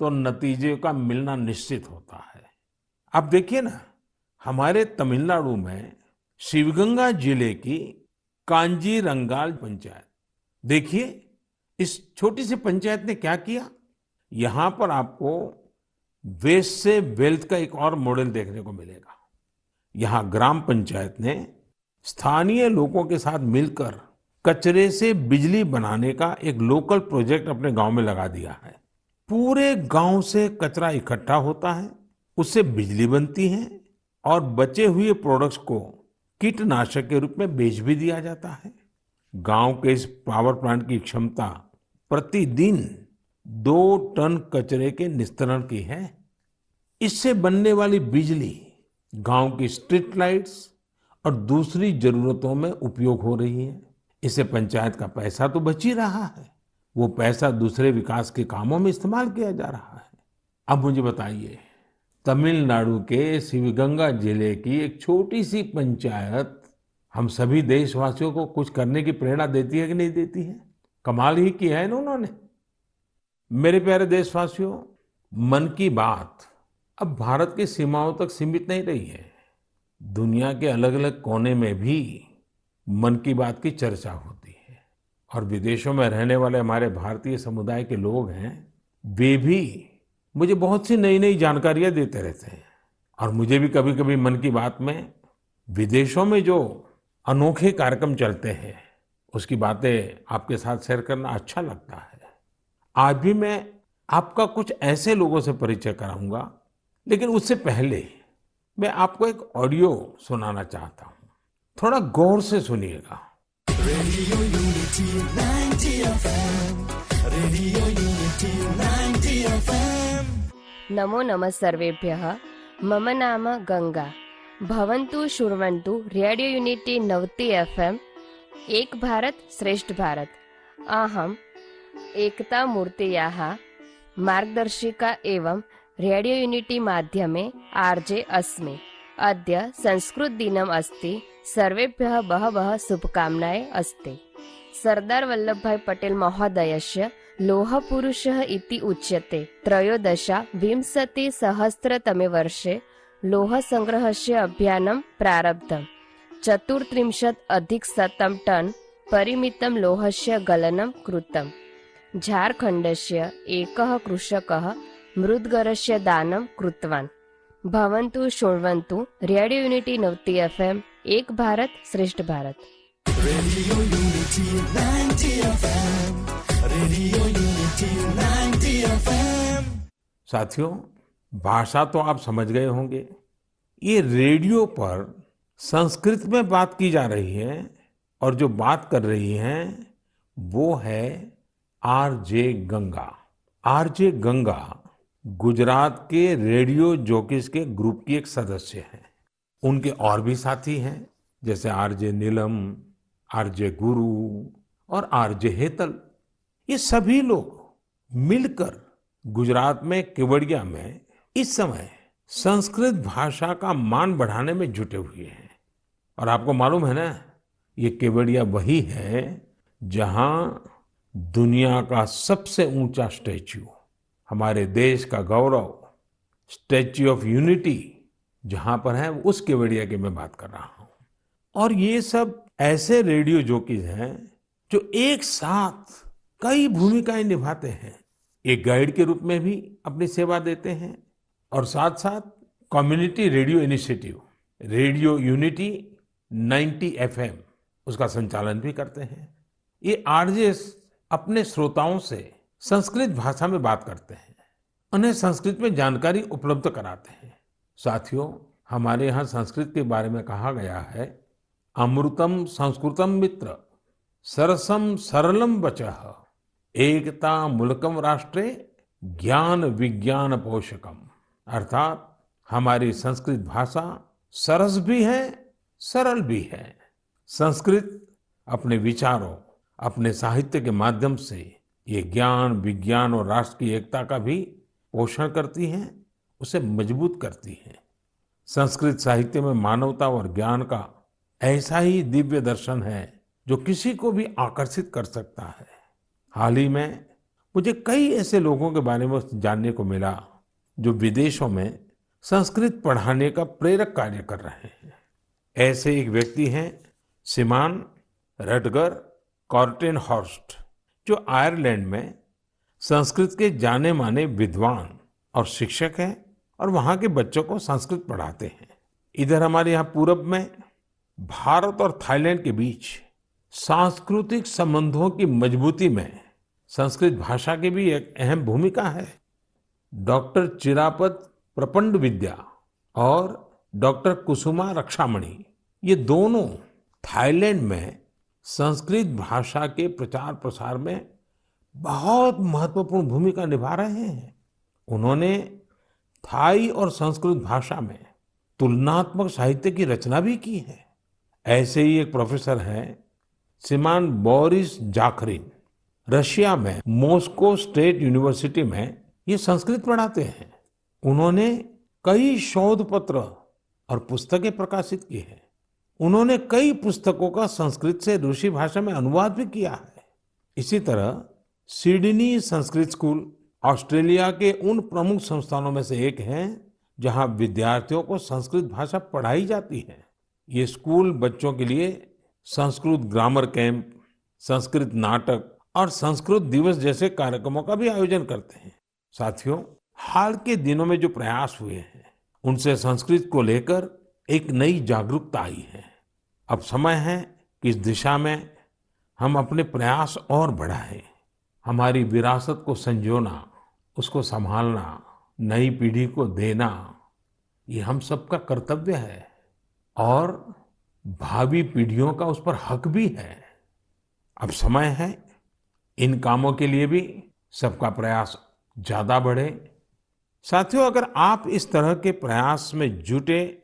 तो नतीजे का मिलना निश्चित होता है। आप देखिए ना, हमारे तमिलनाडु में शिवगंगा ज़िले की कांजी रंगाल पंचायत। देखिए, इस छोटी सी पंचायत ने क्या किया? यहाँ पर आपको वेस्ट से वेल्थ का एक और मॉडल देखने को मिलेगा। यहाँ ग्राम पंचायत ने स्थानीय लोगों के साथ मिलकर कचरे से बिजली बनाने का एक लोकल प्रोजेक्ट अपने गाँव में लगा दिया है। पूरे गाँव से कचरा इकट्ठा होता है, उससे बिजली बनती है और बचे हुए प्रोडक्ट्स को कीटनाशक के रूप में बेच भी दिया जाता है। गाँव के इस पावर प्लांट की क्षमता प्रतिदिन दो टन कचरे के निस्तरण की है। इससे बनने वाली बिजली गाँव की स्ट्रीट लाइट्स और दूसरी जरूरतों में उपयोग हो रही है। इससे पंचायत का पैसा तो बच ही रहा है। वो पैसा दूसरे विकास के कामों में इस्तेमाल किया जा रहा है। अब मुझे बताइए, तमिलनाडु के शिवगंगा ज़िले की एक छोटी सी पंचायत हम सभी देशवासियों को कुछ करने की प्रेरणा देती है कि नहीं देती है? कमाल ही किया है ना उन्होंने। मेरे प्यारे देशवासियों, मन की बात अब भारत की सीमाओं तक सीमित नहीं रही है। दुनिया के अलग अलग कोने में भी मन की बात की चर्चा होती है। और विदेशों में रहने वाले हमारे भारतीय समुदाय के लोग हैं, वे भी मुझे बहुत सी नई नई जानकारियाँ देते रहते हैं। और मुझे भी कभी कभी मन की बात में विदेशों में जो अनोखे कार्यक्रम चलते हैं, उसकी बातें आपके साथ शेयर करना अच्छा लगता है। आज भी मैं आपका कुछ ऐसे लोगों से परिचय कराऊँगा लेकिन उससे पहले मैं आपको एक ऑडियो सुनाना चाहता हूँ। थोड़ा गौर से सुनिएगा। Radio unity 90 FM. Radio unity 90 FM. नमो नमः सर्वेभ्यः। मम नाम गंगा। भवन्तु शृण्वन्तु रेडियो यूनिटी नवति एफ् एम् एक भारत श्रेष्ठ भारत। अहम् एकतामूर्तेयाः मार्गदर्शिका एवं रेडियो यूनिटी माध्यमे आर् जे अस्मि। अद्य संस्कृतदिनम् अस्ति। सर्वेभ्यः बहवः शुभकामनाः अस्ति। सरदार वल्लभभाई पटेल महोदयस्य लोहपुरुषः इति उच्यते। त्रयोदशा विंशतिसहस्रतमे वर्षे लोहसङ्ग्रहस्य अभियानं प्रारब्धम्। चतुर्त्रिंशत् अधिकशतं टन् परिमितं लोहस्य गलनं कृतम्। झार्खण्डस्य एकः कृषकः मृद्गरस्य दानं कृतवान् भवन्तु शृण्वन्तु रेडियो युनिटी नवति एफ् एम् एक भारत श्रेष्ठ Bharat Radio Unity 90 FM. Radio Unity 90 FM. साथियों भाषा तो आप समझ गए होंगे ये रेडियो पर संस्कृत में बात की जा रही है और जो बात कर रही हैं वो है R J Ganga. R J Ganga Gujarat के रेडियो जोकिस के ग्रुप की एक सदस्य हैं। उनके और भी साथी हैं, जैसे आर जे नीलम आर जे गुरु और आर जे हेतल। ये सभी लोग मिलकर गुजरात में केवड़िया में इस समय संस्कृत भाषा का मान बढ़ाने में जुटे हुए हैं। और आपको मालूम है ना, ये केवड़िया वही है जहाँ दुनिया का सबसे ऊँचा स्टैच्यू हमारे देश का गौरव स्टैच्यू ऑफ़ यूनिटी जहाँ पर है, उस केवड़िया की मैं बात कर रहा हूँ। और ये सब ऐसे रेडियो जोकीज हैं जो एक साथ कई भूमिकाएँ निभाते हैं। एक गाइड के रूप में भी अपनी सेवा देते हैं और साथ साथ community radio initiative, radio unity 90 FM, उसका संचालन भी करते हैं। ये आरजेस अपने श्रोताओं से संस्कृत भाषा में बात करते हैं। उन्हें संस्कृत में जानकारी उपलब्ध कराते हैं। साथियों, हमारे यहाँ संस्कृत के बारे में कहा गया है, अमृतम संस्कृतम मित्र, सरसम सरलम बचह एकता मुल्कम राष्ट्रे, ज्ञान विज्ञान पोषकम। अर्थात, हमारी संस्कृत भाषा सरस भी है, सरल भी है। संस्कृत अपने विचारों अपने साहित्य के माध्यम से ये ज्ञान, विज्ञान और राष्ट्र की एकता का भी पोषण करती हैं, उसे मज़बूत करती हैं। संस्कृत साहित्य में मानवता और ज्ञान का ऐसा ही दिव्य दर्शन है जो किसी को भी आकर्षित कर सकता है। हाल ही में मुझे कई ऐसे लोगों के बारे में जानने को मिला जो विदेशों में संस्कृत पढ़ाने का प्रेरक कार्य कर रहे हैं। ऐसे एक व्यक्ति हैं सिमान रटगर कॉर्टेन हॉर्स्ट जो आयरलैंड में संस्कृत के जाने माने विद्वान और शिक्षक हैं और वहाँ के बच्चों को संस्कृत पढ़ाते हैं। इधर हमारे यहाँ पूरब में भारत और थाईलैंड के बीच सांस्कृतिक संबंधों की मजबूती में संस्कृत भाषा की भी एक अहम भूमिका है। डॉक्टर चिरापत प्रपंड विद्या और डॉक्टर कुसुमा रक्षामणि, ये दोनों थाईलैंड में संस्कृत भाषा के प्रचार प्रसार में बहुत महत्वपूर्ण भूमिका निभा रहे हैं। उन्होंने थाई और संस्कृत भाषा में तुलनात्मक साहित्य की रचना भी की है। ऐसे ही एक प्रोफेसर हैं सिमान बोरिस जाखरिन। रशिया में मॉस्को स्टेट यूनिवर्सिटी में ये संस्कृत पढ़ाते हैं। उन्होंने कई शोध पत्र और पुस्तकें प्रकाशित की हैं। उन्होंने कई पुस्तकों का संस्कृत से रूसी भाषा में अनुवाद भी किया है। इसी तरह, सिडनी संस्कृत स्कूल ऑस्ट्रेलिया के उन प्रमुख संस्थानों में से एक है, जहाँ विद्यार्थियों को संस्कृत भाषा पढ़ाई जाती है। ये स्कूल बच्चों के लिए संस्कृत ग्रामर कैंप, संस्कृत नाटक और संस्कृत दिवस जैसे कार्यक्रमों का भी आयोजन करते हैं। साथियों, हाल के दिनों में जो प्रयास हुए हैं, उनसे संस्कृत को लेकर एक नई जागरूकता आई है। अब समय है कि इस दिशा में हम अपने प्रयास और बढ़ाएँ। हमारी विरासत को संजोना, उसको संभालना, नई पीढ़ी को देना, ये हम सबका कर्तव्य है। और भावी पीढ़ियों का उस पर हक भी है। अब समय है, इन कामों के लिए भी सबका प्रयास ज़्यादा बढ़े। साथियों, अगर आप इस तरह के प्रयास में जुटे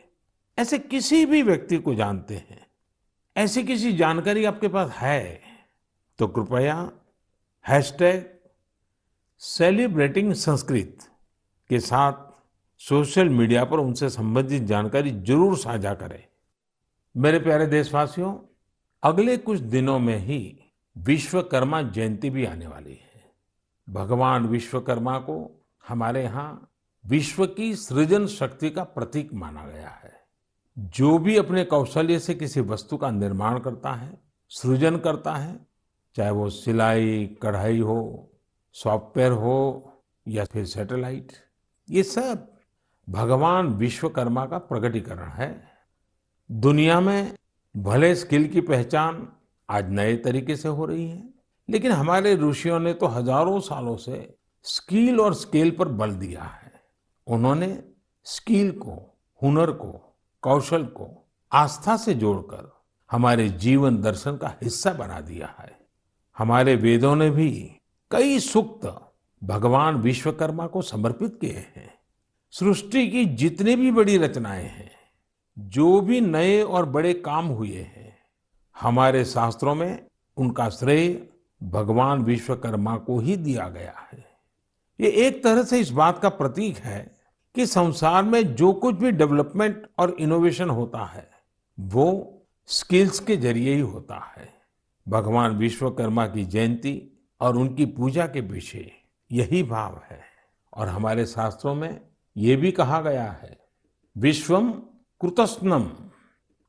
ऐसे किसी भी व्यक्ति को जानते हैं, ऐसी किसी जानकारी आपके पास है तो कृपया हैशटैग सेलिब्रेटिंग संस्कृत के साथ सोशल मीडिया पर उनसे संबंधित जानकारी ज़रूर साझा करें। मेरे प्यारे देशवासियों, अगले कुछ दिनों में ही विश्वकर्मा जयंती भी आने वाली है। भगवान विश्वकर्मा को हमारे यहाँ विश्व की सृजन शक्ति का प्रतीक माना गया है। जो भी अपने कौशल्य से किसी वस्तु का निर्माण करता है, सृजन करता है, चाहे वो सिलाई, कढ़ाई हो, सॉफ्टवेयर हो या फिर सैटेलाइट, ये सब भगवान विश्वकर्मा का प्रकटीकरण है। दुनिया में भले स्किल की पहचान आज नए तरीके से हो रही है, लेकिन हमारे ऋषियों ने तो हज़ारों सालों से स्किल और स्केल पर बल दिया है। उन्होंने स्किल को, हुनर को कौशल को आस्था से जोड़कर हमारे जीवन दर्शन का हिस्सा बना दिया है। हमारे वेदों ने भी कई सूक्त भगवान विश्वकर्मा को समर्पित किए हैं। सृष्टि की जितनी भी बड़ी रचनाएँ हैं, जो भी नए और बड़े काम हुए हैं, हमारे शास्त्रों में उनका श्रेय भगवान विश्वकर्मा को ही दिया गया है। ये एक तरह से इस बात का प्रतीक है कि संसार में जो कुछ भी डेवलपमेंट और इनोवेशन होता है, वो स्किल्स के ज़रिए ही होता है। भगवान विश्वकर्मा की जयंती और उनकी पूजा के पीछे यही भाव है। और हमारे शास्त्रों में ये भी कहा गया है विश्वम कृतस्नम,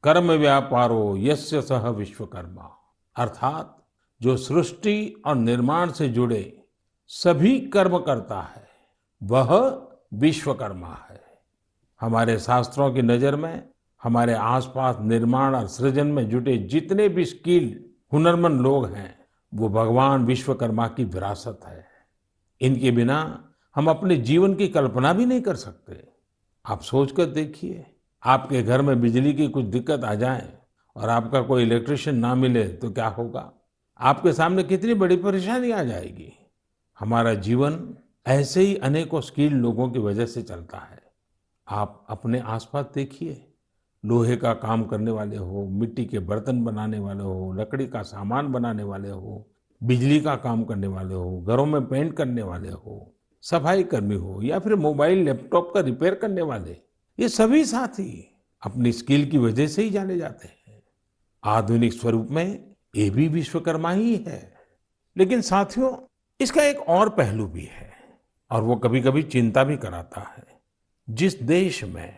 कर्म व्यापारो यस्य सह विश्वकर्मा। अर्थात जो सृष्टि और निर्माण से जुड़े सभी कर्म करता है, वह विश्वकर्मा है। हमारे शास्त्रों की नज़र में, हमारे आसपास निर्माण और सृजन में जुटे जितने भी स्किल, हुनरमंद लोग हैं, वो भगवान विश्वकर्मा की विरासत है। इनके बिना हम अपने जीवन की कल्पना भी नहीं कर सकते। आप सोचकर देखिए, आपके घर में बिजली की कुछ दिक्कत आ जाए और आपका कोई इलेक्ट्रिशियन ना मिले तो क्या होगा? आपके सामने कितनी बड़ी परेशानी आ जाएगी। हमारा जीवन ऐसे ही अनेकों स्किल लोगों की वजह से चलता है। आप अपने आसपास देखिए। लोहे का काम करने वाले हो, मिट्टी के बर्तन बनाने वाले हो, लकड़ी का सामान बनाने वाले हो, बिजली का काम करने वाले हो, घरों में पेंट करने वाले हो, सफ़ाई कर्मी हो या फिर मोबाइल, लैपटॉप का रिपेयर करने वाले, ये सभी साथी अपनी स्किल की वजह से ही जाने जाते हैं। आधुनिक स्वरूप में ये भी विश्वकर्मा ही है। लेकिन साथियों, इसका एक और पहलू भी है। और वो कभी कभी चिंता भी कराता है। जिस देश में,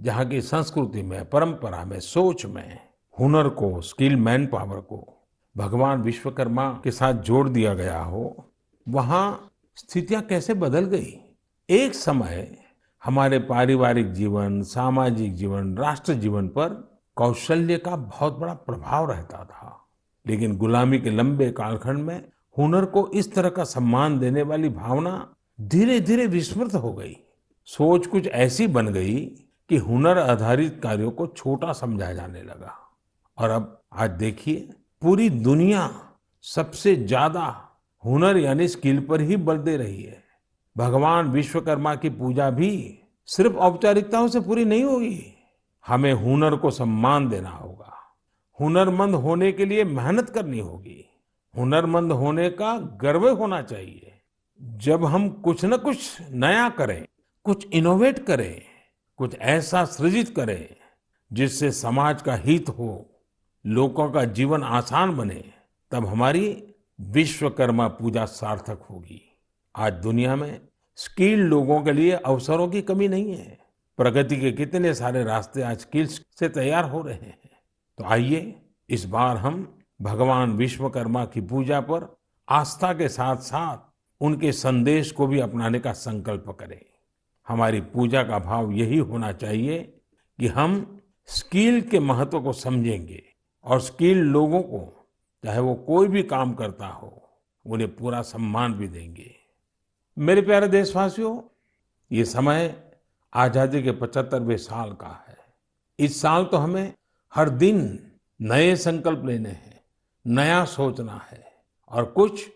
जहाँ की संस्कृति में, परंपरा में, सोच में, हुनर को, स्किल मैन पावर को भगवान विश्वकर्मा के साथ जोड़ दिया गया हो, वहाँ स्थितियाँ कैसे बदल गई? एक समय हमारे पारिवारिक जीवन, सामाजिक जीवन, राष्ट्र जीवन पर कौशल्य का बहुत बड़ा प्रभाव रहता था। लेकिन गुलामी के लंबे कालखंड में हुनर को इस तरह का सम्मान देने वाली भावना धीरे धीरे विस्मृत हो गई। सोच कुछ ऐसी बन गई कि हुनर आधारित कार्यों को छोटा समझा जाने लगा। और अब, आज देखिए, पूरी दुनिया सबसे ज़्यादा हुनर यानी स्किल पर ही बल दे रही है। भगवान विश्वकर्मा की पूजा भी सिर्फ़ औपचारिकताओं से पूरी नहीं होगी। हमें हुनर को सम्मान देना होगा। हुनरमंद होने के लिए मेहनत करनी होगी। हुनरमंद होने का गर्व होना चाहिए। जब हम कुछ न कुछ नया करें, कुछ इनोवेट करें, कुछ ऐसा सृजित करें, जिससे समाज का हित हो, लोगों का जीवन आसान बने, तब हमारी विश्वकर्मा पूजा सार्थक होगी। आज दुनिया में स्किल्ड लोगों के लिए अवसरों की कमी नहीं है। प्रगति के कितने सारे रास्ते आज स्किल्स से तैयार हो रहे हैं। तो आइए, इस बार हम भगवान विश्वकर्मा की पूजा पर आस्था के साथ साथ उनके संदेश को भी अपनाने का संकल्प करें। हमारी पूजा का भाव यही होना चाहिए कि हम स्किल के महत्व को समझेंगे और स्किल लोगों को, चाहे वो कोई भी काम करता हो, उन्हें पूरा सम्मान भी देंगे। मेरे प्यारे देशवासियों, ये समय आज़ादी के पचहत्तरवें साल का है। इस साल तो हमें हर दिन नए संकल्प लेने हैं, नया सोचना है और कुछ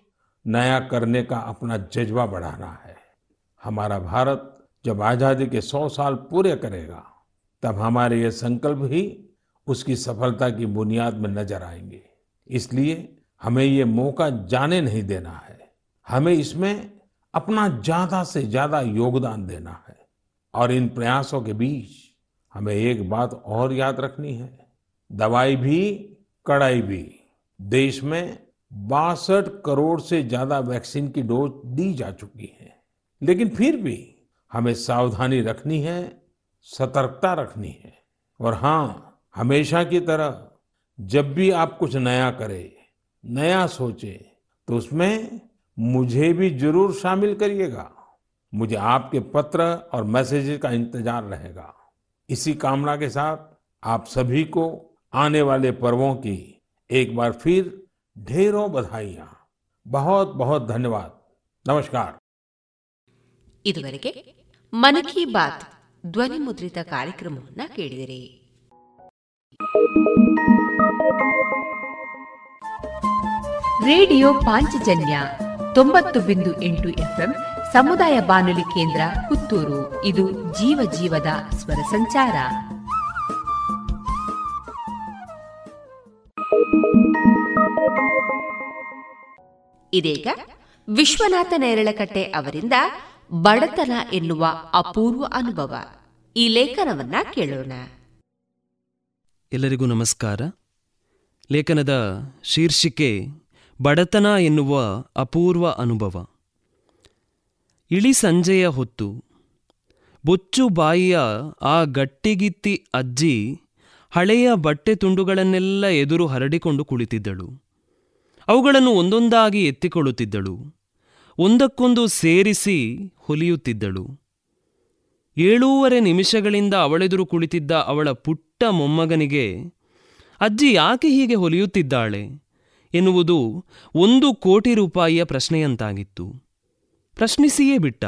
नया करने का अपना जज्बा बढ़ाना है। हमारा भारत जब आज़ादी के सौ साल पूरे करेगा, तब हमारे ये संकल्प ही उसकी सफलता की बुनियाद में नज़र आएँगे। इसलिए हमें ये मौका जाने नहीं देना है। हमें इसमें अपना ज़्यादा से ज़्यादा योगदान देना है और इन प्रयासों के बीच हमें एक बात और याद रखनी है। दवाई भी, कड़ाई भी। देश में बासठ करोड़ से ज़्यादा वैक्सीन की डोज दी जा चुकी है। लेकिन फिर भी हमें सावधानी रखनी है, सतर्कता रखनी है। और हाँ हमेशा की तरह जब भी आप कुछ नया करें, नया सोचें तो उसमें मुझे भी ज़रूर शामिल करिएगा। मुझे आपके पत्र और मैसेजेस का इंतज़ार रहेगा। इसी कामना के साथ आप सभी को आने वाले पर्वों की एक बार फिर ढेरों बधाइयां बहुत बहुत धन्यवाद नमस्कार ಇದುವರೆಗೆ ಮನ್ ಕಿ ಬಾತ್ ಧ್ವನಿ ಮುದ್ರಿತ ಕಾರ್ಯಕ್ರಮವನ್ನ ಕೇಳಿದಿರಿ ರೇಡಿಯೋ ಪಾಂಚಜನ್ಯ ತೊಂಬತ್ತು ಬಿಂದು ಎಂಟು ಎಫ್ಎಂ ಸಮುದಾಯ ಬಾನುಲಿ ಕೇಂದ್ರ ಪುತ್ತೂರು ಇದು ಜೀವ ಜೀವದ ಸ್ವರ ಸಂಚಾರ ಇದೀಗ ವಿಶ್ವನಾಥ ನೇರಳಕಟ್ಟೆ ಅವರಿಂದ ಬಡತನ ಎನ್ನುವ ಅಪೂರ್ವ ಅನುಭವ. ಈ ಲೇಖನವನ್ನ ಕೇಳೋಣ. ಎಲ್ಲರಿಗೂ ನಮಸ್ಕಾರ. ಲೇಖನದ ಶೀರ್ಷಿಕೆ ಬಡತನ ಎನ್ನುವ ಅಪೂರ್ವ ಅನುಭವ. ಇಳಿ ಸಂಜೆಯ ಹೊತ್ತು ಬೊಚ್ಚು ಬಾಯಿಯ ಆ ಗಟ್ಟಿಗಿತ್ತಿ ಅಜ್ಜಿ ಹಳೆಯ ಬಟ್ಟೆ ತುಂಡುಗಳನ್ನೆಲ್ಲ ಎದುರು ಹರಡಿಕೊಂಡು ಕುಳಿತಿದ್ದಳು. ಅವುಗಳನ್ನು ಒಂದೊಂದಾಗಿ ಎತ್ತಿಕೊಳ್ಳುತ್ತಿದ್ದಳು. ಒಂದಕ್ಕೊಂದು ಸೇರಿಸಿ ಹೊಲಿಯುತ್ತಿದ್ದಳು. ಏಳೂವರೆ ನಿಮಿಷಗಳಿಂದ ಅವಳೆದುರು ಕುಳಿತಿದ್ದ ಅವಳ ಪುಟ್ಟ ಮೊಮ್ಮಗನಿಗೆ, ಅಜ್ಜಿ, ಯಾಕೆ ಹೀಗೆ ಹೊಲಿಯುತ್ತಿದ್ದಾಳೆ? ಎನ್ನುವುದು ಒಂದು ಕೋಟಿ ರೂಪಾಯಿಯ ಪ್ರಶ್ನೆಯಂತಾಗಿತ್ತು. ಪ್ರಶ್ನಿಸಿಯೇ ಬಿಟ್ಟ.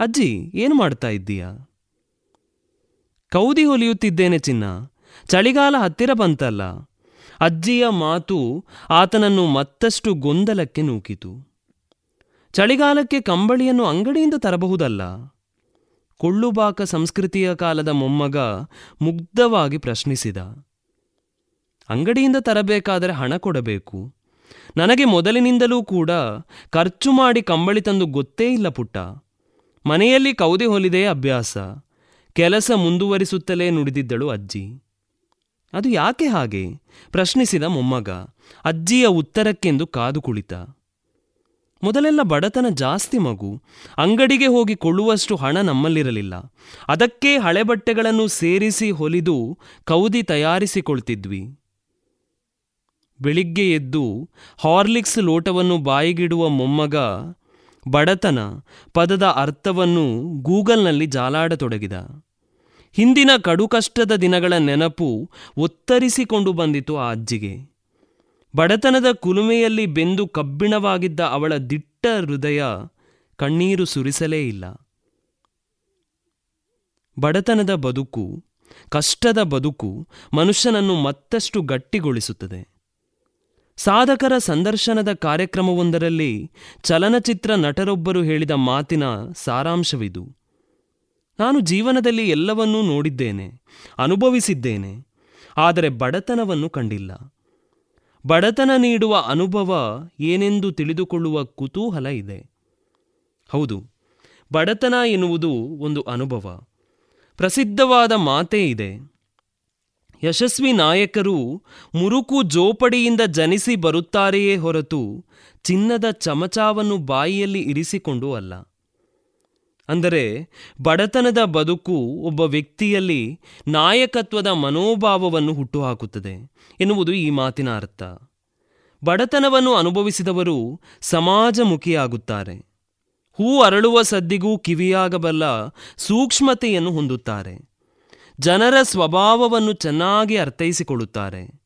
ಅಜ್ಜಿ, ಏನು ಮಾಡ್ತಾ ಇದ್ದೀಯಾ? ಕೌದಿ ಹೊಲಿಯುತ್ತಿದ್ದೇನೆ ಚಿನ್ನ. ಚಳಿಗಾಲ ಹತ್ತಿರ ಬಂತಲ್ಲ. ಅಜ್ಜಿಯ ಮಾತು ಆತನನ್ನು ಮತ್ತಷ್ಟು ಗೊಂದಲಕ್ಕೆ ನೂಕಿತು. ಚಳಿಗಾಲಕ್ಕೆ ಕಂಬಳಿಯನ್ನು ಅಂಗಡಿಯಿಂದ ತರಬಹುದಲ್ಲ. ಕೊಳ್ಳುಬಾಕ ಸಂಸ್ಕೃತಿಯ ಕಾಲದ ಮೊಮ್ಮಗ ಮುಗ್ಧವಾಗಿ ಪ್ರಶ್ನಿಸಿದ. ಅಂಗಡಿಯಿಂದ ತರಬೇಕಾದರೆ ಹಣ ಕೊಡಬೇಕು. ನನಗೆ ಮೊದಲಿನಿಂದಲೂ ಕೂಡ ಖರ್ಚು ಮಾಡಿ ಕಂಬಳಿ ತಂದು ಗೊತ್ತೇ ಇಲ್ಲ ಪುಟ್ಟ. ಮನೆಯಲ್ಲಿ ಕೌದೆ ಹೊಲಿದೇ ಅಭ್ಯಾಸ. ಕೆಲಸ ಮುಂದುವರಿಸುತ್ತಲೇ ನುಡಿದಿದ್ದಳು ಅಜ್ಜಿ. ಅದು ಯಾಕೆ ಹಾಗೆ? ಪ್ರಶ್ನಿಸಿದ ಮೊಮ್ಮಗ, ಅಜ್ಜಿಯ ಉತ್ತರಕ್ಕೆಂದು ಕಾದು ಕುಳಿತ. ಮೊದಲೆಲ್ಲ ಬಡತನ ಜಾಸ್ತಿ ಮಗು, ಅಂಗಡಿಗೆ ಹೋಗಿ ಕೊಳ್ಳುವಷ್ಟು ಹಣ ನಮ್ಮಲ್ಲಿರಲಿಲ್ಲ. ಅದಕ್ಕೆ ಹಳೆ ಬಟ್ಟೆಗಳನ್ನು ಸೇರಿಸಿ ಹೊಲಿದು ಕೌದಿ ತಯಾರಿಸಿಕೊಳ್ತಿದ್ವಿ. ಬೆಳಿಗ್ಗೆ ಎದ್ದು ಹಾರ್ಲಿಕ್ಸ್ ಲೋಟವನ್ನು ಬಾಯಿಗಿಡುವ ಮೊಮ್ಮಗ, ಬಡತನ ಪದದ ಅರ್ಥವನ್ನು ಗೂಗಲ್ನಲ್ಲಿ ಜಾಲಾಡತೊಡಗಿದ. ಹಿಂದಿನ ಕಡುಕಷ್ಟದ ದಿನಗಳ ನೆನಪು ಒತ್ತರಿಸಿಕೊಂಡು ಬಂದಿತು ಆ ಅಜ್ಜಿಗೆ. ಬಡತನದ ಕುಲುಮೆಯಲ್ಲಿ ಬೆಂದು ಕಬ್ಬಿಣವಾಗಿದ್ದ ಅವಳ ದಿಟ್ಟ ಹೃದಯ ಕಣ್ಣೀರು ಸುರಿಸಲೇ ಇಲ್ಲ. ಬಡತನದ ಬದುಕು, ಕಷ್ಟದ ಬದುಕು ಮನುಷ್ಯನನ್ನು ಮತ್ತಷ್ಟು ಗಟ್ಟಿಗೊಳಿಸುತ್ತದೆ. ಸಾಧಕರ ಸಂದರ್ಶನದ ಕಾರ್ಯಕ್ರಮವೊಂದರಲ್ಲಿ ಚಲನಚಿತ್ರ ನಟರೊಬ್ಬರು ಹೇಳಿದ ಮಾತಿನ ಸಾರಾಂಶವಿದು. ನಾನು ಜೀವನದಲ್ಲಿ ಎಲ್ಲವನ್ನೂ ನೋಡಿದ್ದೇನೆ, ಅನುಭವಿಸಿದ್ದೇನೆ, ಆದರೆ ಬಡತನವನ್ನು ಕಂಡಿಲ್ಲ. ಬಡತನ ನೀಡುವ ಅನುಭವ ಏನೆಂದು ತಿಳಿದುಕೊಳ್ಳುವ ಕುತೂಹಲ ಇದೆ. ಹೌದು, ಬಡತನ ಎನ್ನುವುದು ಒಂದು ಅನುಭವ. ಪ್ರಸಿದ್ಧವಾದ ಮಾತೇ ಇದೆ, ಯಶಸ್ವಿ ನಾಯಕರು ಮುರುಕು ಜೋಪಡಿಯಿಂದ ಜನಿಸಿ ಬರುತ್ತಾರೆಯೇ ಹೊರತು ಚಿನ್ನದ ಚಮಚಾವನ್ನು ಬಾಯಿಯಲ್ಲಿ ಇರಿಸಿಕೊಂಡು ಅಲ್ಲ. ಅಂದರೆ ಬಡತನದ ಬದುಕು ಒಬ್ಬ ವ್ಯಕ್ತಿಯಲ್ಲಿ ನಾಯಕತ್ವದ ಮನೋಭಾವವನ್ನು ಹುಟ್ಟುಹಾಕುತ್ತದೆ ಎನ್ನುವುದು ಈ ಮಾತಿನ ಅರ್ಥ. ಬಡತನವನ್ನು ಅನುಭವಿಸಿದವರು ಸಮಾಜಮುಖಿಯಾಗುತ್ತಾರೆ. ಹೂ ಅರಳುವ ಸದ್ದಿಗೂ ಕಿವಿಯಾಗಬಲ್ಲ ಸೂಕ್ಷ್ಮತೆಯನ್ನು ಹೊಂದುತ್ತಾರೆ. ಜನರ ಸ್ವಭಾವವನ್ನು ಚೆನ್ನಾಗಿ ಅರ್ಥೈಸಿಕೊಳ್ಳುತ್ತಾರೆ.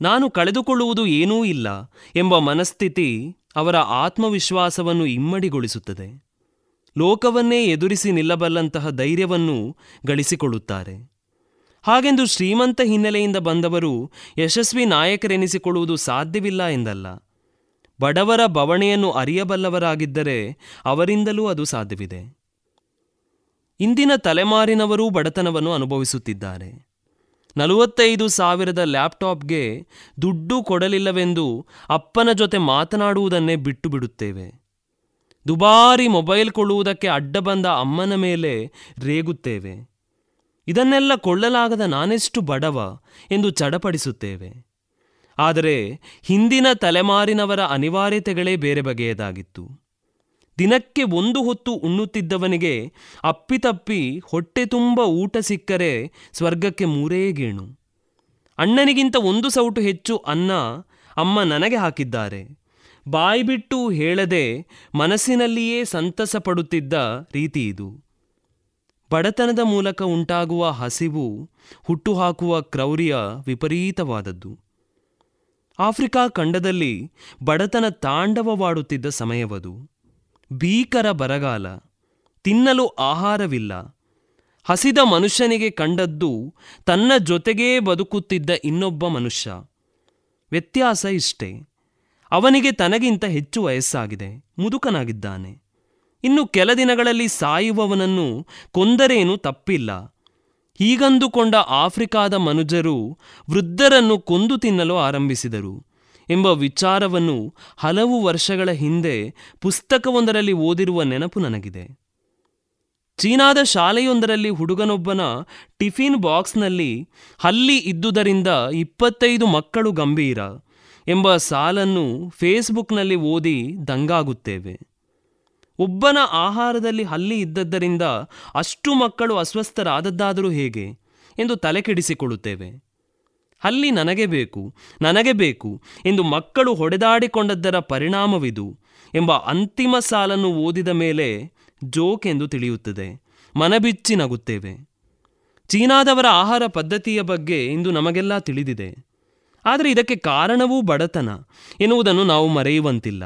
ನಾನು ಕಳೆದುಕೊಳ್ಳುವುದು ಏನೂ ಇಲ್ಲ ಎಂಬ ಮನಸ್ಥಿತಿ ಅವರ ಆತ್ಮವಿಶ್ವಾಸವನ್ನು ಇಮ್ಮಡಿಗೊಳಿಸುತ್ತದೆ. ಲೋಕವನ್ನೇ ಎದುರಿಸಿ ನಿಲ್ಲಬಲ್ಲಂತಹ ಧೈರ್ಯವನ್ನು ಗಳಿಸಿಕೊಳ್ಳುತ್ತಾರೆ. ಹಾಗೆಂದು ಶ್ರೀಮಂತ ಹಿನ್ನೆಲೆಯಿಂದ ಬಂದವರು ಯಶಸ್ವಿ ನಾಯಕರೆನಿಸಿಕೊಳ್ಳುವುದು ಸಾಧ್ಯವಿಲ್ಲ ಎಂದಲ್ಲ. ಬಡವರ ಬವಣೆಯನ್ನು ಅರಿಯಬಲ್ಲವರಾಗಿದ್ದರೆ ಅವರಿಂದಲೂ ಅದು ಸಾಧ್ಯವಿದೆ. ಇಂದಿನ ತಲೆಮಾರಿನವರೂ ಬಡತನವನ್ನು ಅನುಭವಿಸುತ್ತಿದ್ದಾರೆ. ನಲವತ್ತೈದು ಸಾವಿರದ ಲ್ಯಾಪ್ಟಾಪ್ಗೆ ದುಡ್ಡು ಕೊಡಲಿಲ್ಲವೆಂದು ಅಪ್ಪನ ಜೊತೆ ಮಾತನಾಡುವುದನ್ನೇ ಬಿಟ್ಟು ಬಿಡುತ್ತೇವೆ. ದುಬಾರಿ ಮೊಬೈಲ್ ಕೊಳ್ಳುವುದಕ್ಕೆ ಅಡ್ಡ ಬಂದ ಅಮ್ಮನ ಮೇಲೆ ರೇಗುತ್ತೇವೆ. ಇದನ್ನೆಲ್ಲ ಕೊಳ್ಳಲಾಗದ ನಾನೆಷ್ಟು ಬಡವ ಎಂದು ಚಡಪಡಿಸುತ್ತೇವೆ. ಆದರೆ ಹಿಂದಿನ ತಲೆಮಾರಿನವರ ಅನಿವಾರ್ಯತೆಗಳೇ ಬೇರೆ ಬಗೆಯದಾಗಿತ್ತು. ದಿನಕ್ಕೆ ಒಂದು ಹೊತ್ತು ಉಣ್ಣುತ್ತಿದ್ದವನಿಗೆ ಅಪ್ಪಿತಪ್ಪಿ ಹೊಟ್ಟೆ ತುಂಬ ಊಟ ಸಿಕ್ಕರೆ ಸ್ವರ್ಗಕ್ಕೆ ಮೂರೇ ಗೇಣು. ಅಣ್ಣನಿಗಿಂತ ಒಂದು ಸೌಟು ಹೆಚ್ಚು ಅನ್ನ ಅಮ್ಮ ನನಗೆ ಹಾಕಿದ್ದಾರೆ. ಬಾಯ್ಬಿಟ್ಟು ಹೇಳದೆ ಮನಸ್ಸಿನಲ್ಲಿಯೇ ಸಂತಸ ಪಡುತ್ತಿದ್ದ ರೀತಿ ಇದು. ಬಡತನದ ಮೂಲಕ ಉಂಟಾಗುವ ಹಸಿವು ಹುಟ್ಟುಹಾಕುವ ಕ್ರೌರ್ಯ ವಿಪರೀತವಾದದ್ದು. ಆಫ್ರಿಕಾ ಖಂಡದಲ್ಲಿ ಬಡತನ ತಾಂಡವವಾಡುತ್ತಿದ್ದ ಸಮಯವದು. ಭೀಕರ ಬರಗಾಲ, ತಿನ್ನಲು ಆಹಾರವಿಲ್ಲ. ಹಸಿದ ಮನುಷ್ಯನಿಗೆ ಕಂಡದ್ದು ತನ್ನ ಜೊತೆಗೇ ಬದುಕುತ್ತಿದ್ದ ಇನ್ನೊಬ್ಬ ಮನುಷ್ಯ. ವ್ಯತ್ಯಾಸ ಇಷ್ಟೇ. ಅವನಿಗೆ ತನಗಿಂತ ಹೆಚ್ಚು ವಯಸ್ಸಾಗಿದೆ, ಮುದುಕನಾಗಿದ್ದಾನೆ. ಇನ್ನು ಕೆಲ ದಿನಗಳಲ್ಲಿ ಸಾಯುವವನನ್ನು ಕೊಂದರೇನು ತಪ್ಪಿಲ್ಲ. ಹೀಗಂದುಕೊಂಡ ಆಫ್ರಿಕಾದ ಮನುಜರು ವೃದ್ಧರನ್ನು ಕೊಂದು ತಿನ್ನಲು ಆರಂಭಿಸಿದರು ಎಂಬ ವಿಚಾರವನ್ನು ಹಲವು ವರ್ಷಗಳ ಹಿಂದೆ ಪುಸ್ತಕವೊಂದರಲ್ಲಿ ಓದಿರುವ ನೆನಪು ನನಗಿದೆ. ಚೀನಾದ ಶಾಲೆಯೊಂದರಲ್ಲಿ ಹುಡುಗನೊಬ್ಬನ ಟಿಫಿನ್ ಬಾಕ್ಸ್ನಲ್ಲಿ ಹಲ್ಲಿ ಇದ್ದುದರಿಂದ ಇಪ್ಪತ್ತೈದು ಮಕ್ಕಳು ಗಂಭೀರ. ಎಂಬ ಸಾಲನ್ನು ಫೇಸ್ಬುಕ್ನಲ್ಲಿ ಓದಿ ದಂಗಾಗುತ್ತೇವೆ. ಒಬ್ಬನ ಆಹಾರದಲ್ಲಿ ಹಲ್ಲಿ ಇದ್ದದ್ದರಿಂದ ಅಷ್ಟು ಮಕ್ಕಳು ಅಸ್ವಸ್ಥರಾದದ್ದಾದರೂ ಹೇಗೆ ಎಂದು ತಲೆ ಕೆಡಿಸಿಕೊಳ್ಳುತ್ತೇವೆ ಹಲ್ಲಿ ನನಗೆ ಬೇಕು ನನಗೆ ಬೇಕು ಎಂದು ಮಕ್ಕಳು ಹೊಡೆದಾಡಿಕೊಂಡದ್ದರ ಪರಿಣಾಮವಿದು ಎಂಬ ಅಂತಿಮ ಸಾಲನ್ನು ಓದಿದ ಮೇಲೆ ಜೋಕ್ ಎಂದು ತಿಳಿಯುತ್ತದೆ. ಮನಬಿಚ್ಚಿ ನಗುತ್ತೇವೆ. ಚೀನಾದವರ ಆಹಾರ ಪದ್ಧತಿಯ ಬಗ್ಗೆ ಇಂದು ನಮಗೆಲ್ಲ ತಿಳಿದಿದೆ. ಆದರೆ ಇದಕ್ಕೆ ಕಾರಣವೂ ಬಡತನ ಎನ್ನುವುದನ್ನು ನಾವು ಮರೆಯುವಂತಿಲ್ಲ.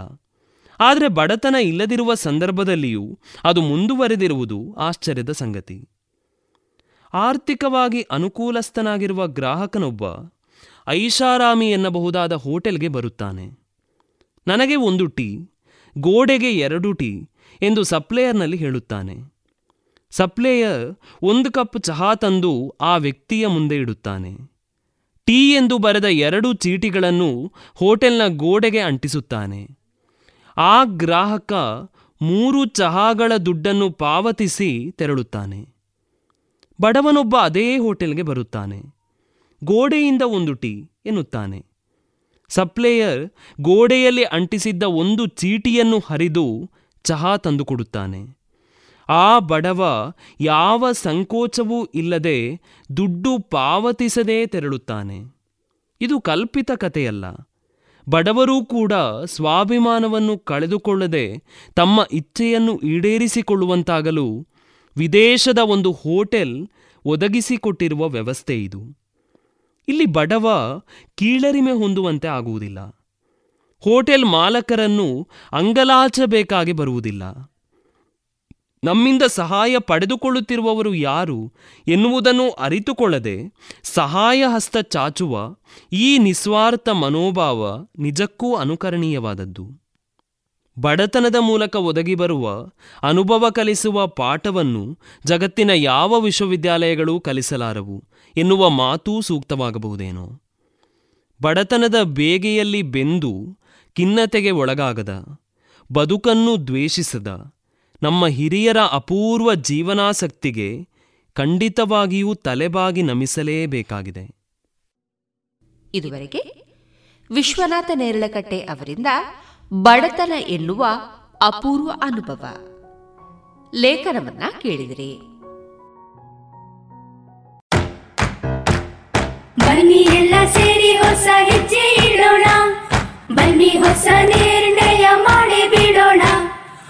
ಆದರೆ ಬಡತನ ಇಲ್ಲದಿರುವ ಸಂದರ್ಭದಲ್ಲಿಯೂ ಅದು ಮುಂದುವರೆದಿರುವುದು ಆಶ್ಚರ್ಯದ ಸಂಗತಿ. ಆರ್ಥಿಕವಾಗಿ ಅನುಕೂಲಸ್ಥನಾಗಿರುವ ಗ್ರಾಹಕನೊಬ್ಬ ಐಷಾರಾಮಿ ಎನ್ನಬಹುದಾದ ಹೋಟೆಲ್ಗೆ ಬರುತ್ತಾನೆ. ನನಗೆ ಒಂದು ಟೀ, ಗೋಡೆಗೆ ಎರಡು ಟೀ ಎಂದು ಸಪ್ಲೇಯರ್ನಲ್ಲಿ ಹೇಳುತ್ತಾನೆ. ಸಪ್ಲೇಯರ್ ಒಂದು ಕಪ್ ಚಹಾ ತಂದು ಆ ವ್ಯಕ್ತಿಯ ಮುಂದೆ ಇಡುತ್ತಾನೆ. ಟೀ ಎಂದು ಬರೆದ ಎರಡು ಚೀಟಿಗಳನ್ನು ಹೋಟೆಲ್ನ ಗೋಡೆಗೆ ಅಂಟಿಸುತ್ತಾನೆ. ಆ ಗ್ರಾಹಕ ಮೂರು ಚಹಾಗಳ ದುಡ್ಡನ್ನು ಪಾವತಿಸಿ ತೆರಳುತ್ತಾನೆ. ಬಡವನೊಬ್ಬ ಅದೇ ಹೋಟೆಲ್ಗೆ ಬರುತ್ತಾನೆ. ಗೋಡೆಯಿಂದ ಒಂದು ಟೀ ಎನ್ನುತ್ತಾನೆ. ಸಪ್ಲೇಯರ್ ಗೋಡೆಯಲ್ಲಿ ಅಂಟಿಸಿದ್ದ ಒಂದು ಚೀಟಿಯನ್ನು ಹರಿದು ಚಹಾ ತಂದುಕೊಡುತ್ತಾನೆ. ಆ ಬಡವ ಯಾವ ಸಂಕೋಚವೂ ಇಲ್ಲದೆ ದುಡ್ಡು ಪಾವತಿಸದೇ ತೆರಳುತ್ತಾನೆ. ಇದು ಕಲ್ಪಿತ ಕಥೆಯಲ್ಲ. ಬಡವರೂ ಕೂಡ ಸ್ವಾಭಿಮಾನವನ್ನು ಕಳೆದುಕೊಳ್ಳದೆ ತಮ್ಮ ಇಚ್ಛೆಯನ್ನು ಈಡೇರಿಸಿಕೊಳ್ಳುವಂತಾಗಲು ವಿದೇಶದ ಒಂದು ಹೋಟೆಲ್ ಒದಗಿಸಿಕೊಟ್ಟಿರುವ ವ್ಯವಸ್ಥೆ ಇದು. ಇಲ್ಲಿ ಬಡವ ಕೀಳರಿಮೆ ಹೊಂದುವಂತೆ ಆಗುವುದಿಲ್ಲ. ಹೋಟೆಲ್ ಮಾಲಕರನ್ನು ಅಂಗಲಾಚಬೇಕಾಗಿ ಬರುವುದಿಲ್ಲ. ನಮ್ಮಿಂದ ಸಹಾಯ ಪಡೆದುಕೊಳ್ಳುತ್ತಿರುವವರು ಯಾರು ಎನ್ನುವುದನ್ನು ಅರಿತುಕೊಳ್ಳದೆ ಸಹಾಯ ಹಸ್ತ ಚಾಚುವ ಈ ನಿಸ್ವಾರ್ಥ ಮನೋಭಾವ ನಿಜಕ್ಕೂ ಅನುಕರಣೀಯವಾದದ್ದು. ಬಡತನದ ಮೂಲಕ ಒದಗಿ ಬರುವ ಅನುಭವ ಕಲಿಸುವ ಪಾಠವನ್ನು ಜಗತ್ತಿನ ಯಾವ ವಿಶ್ವವಿದ್ಯಾಲಯಗಳೂ ಕಲಿಸಲಾರವು ಎನ್ನುವ ಮಾತೂ ಸೂಕ್ತವಾಗಬಹುದೇನೋ. ಬಡತನದ ಬೇಗೆಯಲ್ಲಿ ಬೆಂದು ಖಿನ್ನತೆಗೆ ಒಳಗಾಗದ, ಬದುಕನ್ನು ದ್ವೇಷಿಸದ ನಮ್ಮ ಹಿರಿಯರ ಅಪೂರ್ವ ಜೀವನಾಸಕ್ತಿಗೆ ಖಂಡಿತವಾಗಿಯೂ ತಲೆಬಾಗಿ ನಮಿಸಲೇಬೇಕಾಗಿದೆ. ಇದುವರೆಗೆ ವಿಶ್ವನಾಥ ನೇರಳಕಟ್ಟೆ ಅವರಿಂದ ಬಡತನ ಎನ್ನುವ ಅಪೂರ್ವ ಅನುಭವ. ಲೇಖನವನ್ನ ಕೇಳಿದಿರಿ. ಬನ್ನಿ ಎಲ್ಲ ಸೇರಿ ಹೊಸ ಹೆಜ್ಜೆ ಇಡೋಣ. ಬನ್ನಿ ಹೊಸ ನಿರ್ಣಯ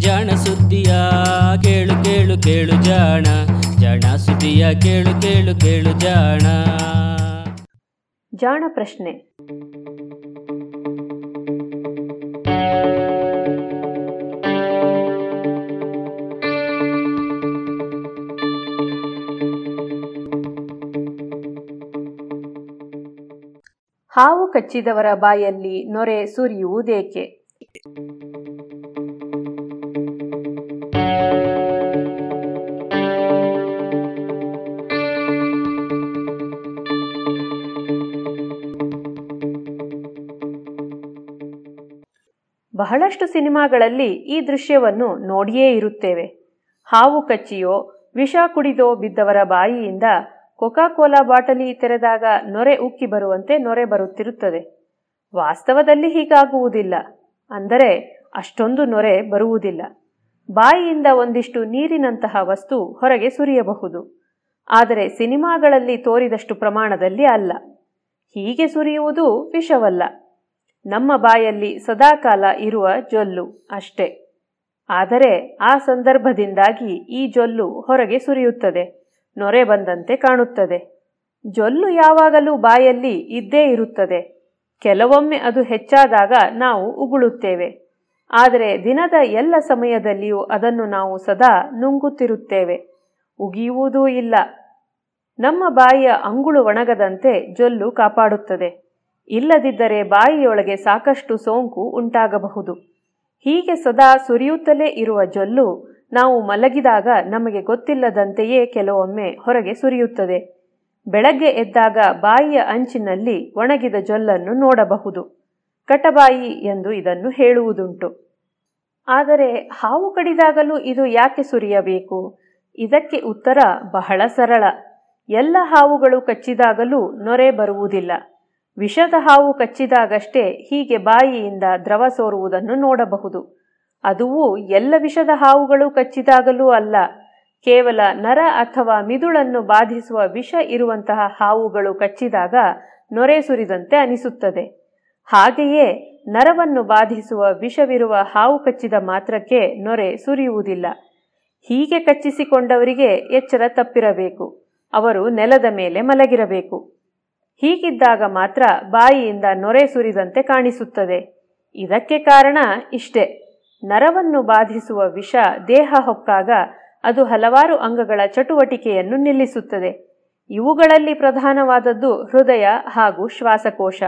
ಜಾಣ ಸುದ್ದಿಯ ಕೇಳು ಕೇಳು ಕೇಳು ಜಾಣ ಜಾಣ ಸುದ್ದಿಯ ಕೇಳು ಕೇಳು ಕೇಳು ಜಾಣ. ಜಾಣ ಪ್ರಶ್ನೆ. ಹಾವು ಕಚ್ಚಿದವರ ಬಾಯಲ್ಲಿ ನೊರೆ ಸುರಿಯುವುದೇಕೆ? ಬಹಳಷ್ಟು ಸಿನಿಮಾಗಳಲ್ಲಿ ಈ ದೃಶ್ಯವನ್ನು ನೋಡಿಯೇ ಇರುತ್ತೇವೆ. ಹಾವು ಕಚ್ಚಿಯೋ, ವಿಷ ಕುಡಿದೋ ಬಿದ್ದವರ ಬಾಯಿಯಿಂದ ಕೊಕಾ ಕೋಲಾ ಬಾಟಲಿ ತೆರೆದಾಗ ನೊರೆ ಉಕ್ಕಿ ಬರುವಂತೆ ನೊರೆ ಬರುತ್ತಿರುತ್ತದೆ. ವಾಸ್ತವದಲ್ಲಿ ಹೀಗಾಗುವುದಿಲ್ಲ. ಅಂದರೆ ಅಷ್ಟೊಂದು ನೊರೆ ಬರುವುದಿಲ್ಲ. ಬಾಯಿಯಿಂದ ಒಂದಿಷ್ಟು ನೀರಿನಂತಹ ವಸ್ತು ಹೊರಗೆ ಸುರಿಯಬಹುದು. ಆದರೆ ಸಿನಿಮಾಗಳಲ್ಲಿ ತೋರಿದಷ್ಟು ಪ್ರಮಾಣದಲ್ಲಿ ಅಲ್ಲ. ಹೀಗೆ ಸುರಿಯುವುದು ವಿಷವಲ್ಲ. ನಮ್ಮ ಬಾಯಲ್ಲಿ ಸದಾಕಾಲ ಇರುವ ಜೊಲ್ಲು ಅಷ್ಟೇ. ಆದರೆ ಆ ಸಂದರ್ಭದಿಂದಾಗಿ ಈ ಜೊಲ್ಲು ಹೊರಗೆ ಸುರಿಯುತ್ತದೆ, ನೊರೆ ಬಂದಂತೆ ಕಾಣುತ್ತದೆ. ಜೊಲ್ಲು ಯಾವಾಗಲೂ ಬಾಯಲ್ಲಿ ಇದ್ದೇ ಇರುತ್ತದೆ. ಕೆಲವೊಮ್ಮೆ ಅದು ಹೆಚ್ಚಾದಾಗ ನಾವು ಉಗುಳುತ್ತೇವೆ. ಆದರೆ ದಿನದ ಎಲ್ಲ ಸಮಯದಲ್ಲಿಯೂ ಅದನ್ನು ನಾವು ಸದಾ ನುಂಗುತ್ತಿರುತ್ತೇವೆ. ಉಗಿಯುವುದೂ ಇಲ್ಲ. ನಮ್ಮ ಬಾಯಿಯ ಅಂಗುಳು ಒಣಗದಂತೆ ಜೊಲ್ಲು ಕಾಪಾಡುತ್ತದೆ. ಇಲ್ಲದಿದ್ದರೆ ಬಾಯಿಯೊಳಗೆ ಸಾಕಷ್ಟು ಸೋಂಕು ಉಂಟಾಗಬಹುದು. ಹೀಗೆ ಸದಾ ಸುರಿಯುತ್ತಲೇ ಇರುವ ಜೊಲ್ಲು ನಾವು ಮಲಗಿದಾಗ ನಮಗೆ ಗೊತ್ತಿಲ್ಲದಂತೆಯೇ ಕೆಲವೊಮ್ಮೆ ಹೊರಗೆ ಸುರಿಯುತ್ತದೆ. ಬೆಳಗ್ಗೆ ಎದ್ದಾಗ ಬಾಯಿಯ ಅಂಚಿನಲ್ಲಿ ಒಣಗಿದ ಜೊಲ್ಲನ್ನು ನೋಡಬಹುದು. ಕಟಬಾಯಿ ಎಂದು ಇದನ್ನು ಹೇಳುವುದುಂಟು. ಆದರೆ ಹಾವು ಕಡಿದಾಗಲೂ ಇದು ಯಾಕೆ ಸುರಿಯಬೇಕು? ಇದಕ್ಕೆ ಉತ್ತರ ಬಹಳ ಸರಳ. ಎಲ್ಲ ಹಾವುಗಳು ಕಚ್ಚಿದಾಗಲೂ ನೊರೆ ಬರುವುದಿಲ್ಲ. ವಿಷದ ಹಾವು ಕಚ್ಚಿದಾಗಷ್ಟೇ ಹೀಗೆ ಬಾಯಿಯಿಂದ ದ್ರವ ಸೋರುವುದನ್ನು ನೋಡಬಹುದು. ಅದುವು ಎಲ್ಲ ವಿಷದ ಹಾವುಗಳು ಕಚ್ಚಿದಾಗಲೂ ಅಲ್ಲ. ಕೇವಲ ನರ ಅಥವಾ ಮಿದುಳನ್ನು ಬಾಧಿಸುವ ವಿಷ ಇರುವಂತಹ ಹಾವುಗಳು ಕಚ್ಚಿದಾಗ ನೊರೆ ಸುರಿದಂತೆ ಅನಿಸುತ್ತದೆ. ಹಾಗೆಯೇ ನರವನ್ನು ಬಾಧಿಸುವ ವಿಷವಿರುವ ಹಾವು ಕಚ್ಚಿದ ಮಾತ್ರಕ್ಕೆ ನೊರೆ ಸುರಿಯುವುದಿಲ್ಲ. ಹೀಗೆ ಕಚ್ಚಿಸಿಕೊಂಡವರಿಗೆ ಎಚ್ಚರ ತಪ್ಪಿರಬೇಕು. ಅವರು ನೆಲದ ಮೇಲೆ ಮಲಗಿರಬೇಕು. ಹೀಗಿದ್ದಾಗ ಮಾತ್ರ ಬಾಯಿಯಿಂದ ನೊರೆ ಸುರಿದಂತೆ ಕಾಣಿಸುತ್ತದೆ. ಇದಕ್ಕೆ ಕಾರಣ ಇಷ್ಟೇ. ನರವನ್ನು ಬಾಧಿಸುವ ವಿಷ ದೇಹ ಹೊಕ್ಕಾಗ ಅದು ಹಲವಾರು ಅಂಗಗಳ ಚಟುವಟಿಕೆಯನ್ನು ನಿಲ್ಲಿಸುತ್ತದೆ. ಇವುಗಳಲ್ಲಿ ಪ್ರಧಾನವಾದದ್ದು ಹೃದಯ ಹಾಗೂ ಶ್ವಾಸಕೋಶ.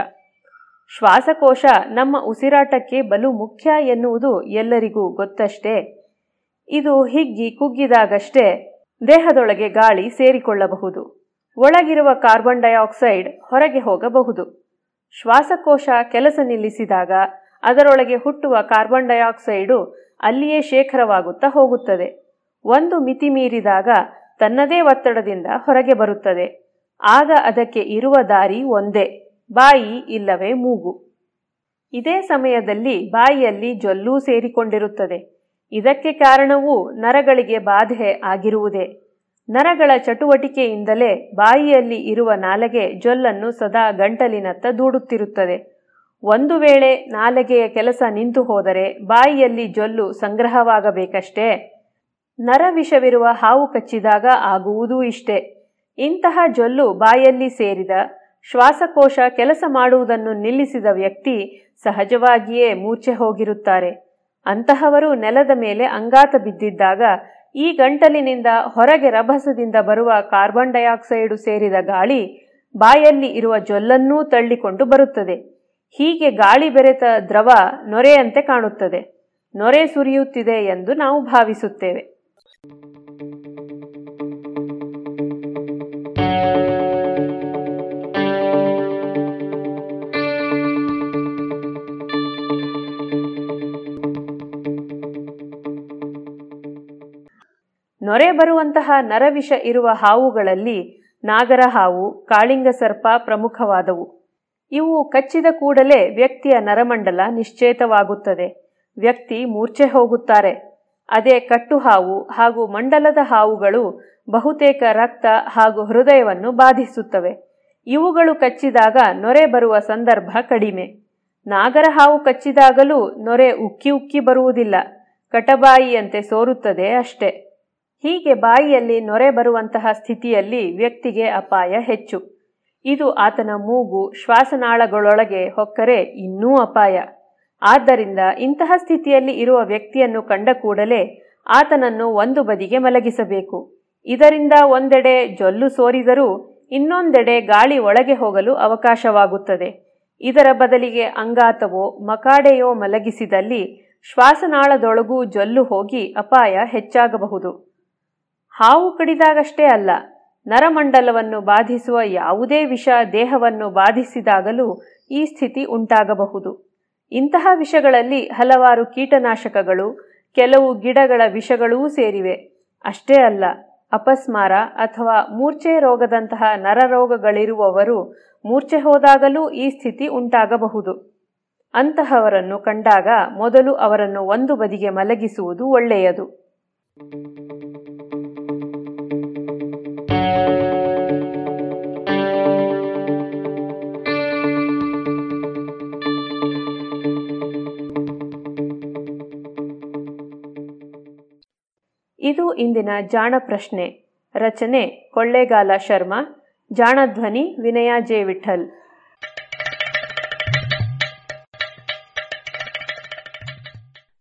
ಶ್ವಾಸಕೋಶ ನಮ್ಮ ಉಸಿರಾಟಕ್ಕೆ ಬಲು ಮುಖ್ಯ ಎನ್ನುವುದು ಎಲ್ಲರಿಗೂ ಗೊತ್ತಷ್ಟೇ. ಇದು ಹಿಗ್ಗಿ ಕುಗ್ಗಿದಾಗಷ್ಟೇ ದೇಹದೊಳಗೆ ಗಾಳಿ ಸೇರಿಕೊಳ್ಳಬಹುದು. ಒಳಗಿರುವ ಕಾರ್ಬನ್ ಡೈಆಕ್ಸೈಡ್ ಹೊರಗೆ ಹೋಗಬಹುದು. ಶ್ವಾಸಕೋಶ ಕೆಲಸ ನಿಲ್ಲಿಸಿದಾಗ ಅದರೊಳಗೆ ಹುಟ್ಟುವ ಕಾರ್ಬನ್ ಡೈಆಕ್ಸೈಡು ಅಲ್ಲಿಯೇ ಶೇಖರವಾಗುತ್ತಾ ಹೋಗುತ್ತದೆ. ಒಂದು ಮಿತಿ ಮೀರಿದಾಗ ತನ್ನದೇ ಒತ್ತಡದಿಂದ ಹೊರಗೆ ಬರುತ್ತದೆ. ಆಗ ಅದಕ್ಕೆ ಇರುವ ದಾರಿ ಒಂದೇ, ಬಾಯಿ ಇಲ್ಲವೇ ಮೂಗು. ಇದೇ ಸಮಯದಲ್ಲಿ ಬಾಯಿಯಲ್ಲಿ ಜೊಲ್ಲೂ ಸೇರಿಕೊಂಡಿರುತ್ತದೆ. ಇದಕ್ಕೆ ಕಾರಣವೂ ನರಗಳಿಗೆ ಬಾಧೆ ಆಗಿರುವುದೇ. ನರಗಳ ಚಟುವಟಿಕೆಯಿಂದಲೇ ಬಾಯಿಯಲ್ಲಿ ಇರುವ ನಾಲಗೆ ಜೊಲ್ಲನ್ನು ಸದಾ ಗಂಟಲಿನತ್ತ ದೂಡುತ್ತಿರುತ್ತದೆ. ಒಂದು ವೇಳೆ ನಾಲಗೆಯ ಕೆಲಸ ನಿಂತು ಹೋದರೆ ಬಾಯಿಯಲ್ಲಿ ಜೊಲ್ಲು ಸಂಗ್ರಹವಾಗಬೇಕಷ್ಟೇ. ನರವಿಷವಿರುವ ಹಾವು ಕಚ್ಚಿದಾಗ ಆಗುವುದೂ ಇಷ್ಟೇ. ಇಂತಹ ಜೊಲ್ಲು ಬಾಯಲ್ಲಿ ಸೇರಿದ ಶ್ವಾಸಕೋಶ ಕೆಲಸ ಮಾಡುವುದನ್ನು ನಿಲ್ಲಿಸಿದ ವ್ಯಕ್ತಿ ಸಹಜವಾಗಿಯೇ ಮೂರ್ಛೆ ಹೋಗಿರುತ್ತಾರೆ. ಅಂತಹವರು ನೆಲದ ಮೇಲೆ ಅಂಗಾತ ಬಿದ್ದಿದ್ದಾಗ ಈ ಗಂಟಲಿನಿಂದ ಹೊರಗೆ ರಭಸದಿಂದ ಬರುವ ಕಾರ್ಬನ್ ಡೈಆಕ್ಸೈಡು ಸೇರಿದ ಗಾಳಿ ಬಾಯಲ್ಲಿ ಇರುವ ಜೊಲ್ಲನ್ನೂ ತಳ್ಳಿಕೊಂಡು ಬರುತ್ತದೆ. ಹೀಗೆ ಗಾಳಿ ಬೆರೆತ ದ್ರವ ನೊರೆಯಂತೆ ಕಾಣುತ್ತದೆ. ನೊರೆ ಸುರಿಯುತ್ತಿದೆ ಎಂದು ನಾವು ಭಾವಿಸುತ್ತೇವೆ. ನೊರೆ ಬರುವಂತಹ ನರವಿಷ ಇರುವ ಹಾವುಗಳಲ್ಲಿ ನಾಗರ ಹಾವು ಕಾಳಿಂಗ ಸರ್ಪ ಪ್ರಮುಖವಾದವು. ಇವು ಕಚ್ಚಿದ ಕೂಡಲೇ ವ್ಯಕ್ತಿಯ ನರಮಂಡಲ ನಿಶ್ಚೇತವಾಗುತ್ತದೆ. ವ್ಯಕ್ತಿ ಮೂರ್ಛೆ ಹೋಗುತ್ತಾರೆ. ಅದೇ ಕಟ್ಟು ಹಾವು ಹಾಗೂ ಮಂಡಲದ ಹಾವುಗಳು ಬಹುತೇಕ ರಕ್ತ ಹಾಗೂ ಹೃದಯವನ್ನು ಬಾಧಿಸುತ್ತವೆ. ಇವುಗಳು ಕಚ್ಚಿದಾಗ ನೊರೆ ಬರುವ ಸಂದರ್ಭ ಕಡಿಮೆ. ನಾಗರ ಹಾವು ಕಚ್ಚಿದಾಗಲೂ ನೊರೆ ಉಕ್ಕಿ ಉಕ್ಕಿ ಬರುವುದಿಲ್ಲ. ಕಟಬಾಯಿಯಂತೆ ಸೋರುತ್ತದೆ ಅಷ್ಟೇ. ಹೀಗೆ ಬಾಯಿಯಲ್ಲಿ ನೊರೆ ಬರುವಂತಹ ಸ್ಥಿತಿಯಲ್ಲಿ ವ್ಯಕ್ತಿಗೆ ಅಪಾಯ ಹೆಚ್ಚು. ಇದು ಆತನ ಮೂಗು ಶ್ವಾಸನಾಳಗಳೊಳಗೆ ಹೊಕ್ಕರೆ ಇನ್ನೂ ಅಪಾಯ. ಆದ್ದರಿಂದ ಇಂತಹ ಸ್ಥಿತಿಯಲ್ಲಿ ಇರುವ ವ್ಯಕ್ತಿಯನ್ನು ಕಂಡ ಕೂಡಲೇ ಆತನನ್ನು ಒಂದು ಬದಿಗೆ ಮಲಗಿಸಬೇಕು. ಇದರಿಂದ ಒಂದೆಡೆ ಜೊಲ್ಲು ಸೋರಿದರೂ ಇನ್ನೊಂದೆಡೆ ಗಾಳಿ ಒಳಗೆ ಹೋಗಲು ಅವಕಾಶವಾಗುತ್ತದೆ. ಇದರ ಬದಲಿಗೆ ಅಂಗಾತವೋ ಮಕಾಡೆಯೋ ಮಲಗಿಸಿದಲ್ಲಿ ಶ್ವಾಸನಾಳದೊಳಗೂ ಜೊಲ್ಲು ಹೋಗಿ ಅಪಾಯ ಹೆಚ್ಚಾಗಬಹುದು. ಹಾವು ಕಡಿದಾಗಷ್ಟೇ ಅಲ್ಲ, ನರಮಂಡಲವನ್ನು ಬಾಧಿಸುವ ಯಾವುದೇ ವಿಷ ದೇಹವನ್ನು ಬಾಧಿಸಿದಾಗಲೂ ಈ ಸ್ಥಿತಿ ಉಂಟಾಗಬಹುದು. ಇಂತಹ ವಿಷಗಳಲ್ಲಿ ಹಲವಾರು ಕೀಟನಾಶಕಗಳು, ಕೆಲವು ಗಿಡಗಳ ವಿಷಗಳೂ ಸೇರಿವೆ. ಅಷ್ಟೇ ಅಲ್ಲ, ಅಪಸ್ಮಾರ ಅಥವಾ ಮೂರ್ಛೆ ರೋಗದಂತಹ ನರರೋಗಗಳಿರುವವರು ಮೂರ್ಛೆ ಹೋದಾಗಲೂ ಈ ಸ್ಥಿತಿ ಉಂಟಾಗಬಹುದು. ಅಂತಹವರನ್ನು ಕಂಡಾಗ ಮೊದಲು ಅವರನ್ನು ಒಂದು ಬದಿಗೆ ಮಲಗಿಸುವುದು ಒಳ್ಳೆಯದು. ಇದು ಇಂದಿನ ಜಾಣ ಪ್ರಶ್ನೆ. ರಚನೆ ಕೊಳ್ಳೇಗಾಲ ಶರ್ಮಾ ಜಾಣಧ್ವನಿ ವಿನಯ ಜೆ ವಿಠಲ್.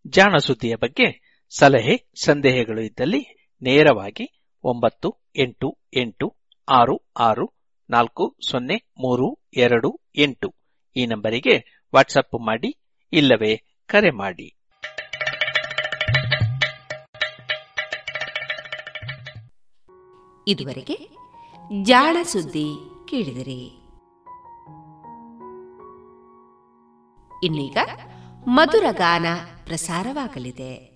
ಜಾಣ ಸುದ್ದಿಯ ಬಗ್ಗೆ ಸಲಹೆ, ಸಂದೇಹಗಳು ಇದ್ದಲ್ಲಿ ನೇರವಾಗಿ ಒಂಬತ್ತು, ಎಂಟು ಎಂಟು, ಆರು ಆರು, ನಾಲ್ಕು, ಸೊನ್ನೆ, ಮೂರು, ಎರಡು, ಎಂಟು ಈ ನಂಬರಿಗೆ ವಾಟ್ಸಪ್ ಮಾಡಿ ಇಲ್ಲವೇ ಕರೆ ಮಾಡಿ. ಇದುವರೆಗೆ ಜಾಣ ಸುದ್ದಿ ಕೇಳಿದಿರಿ. ಇನ್ನೀಗ ಮಧುರ ಗಾನ ಪ್ರಸಾರವಾಗಲಿದೆ.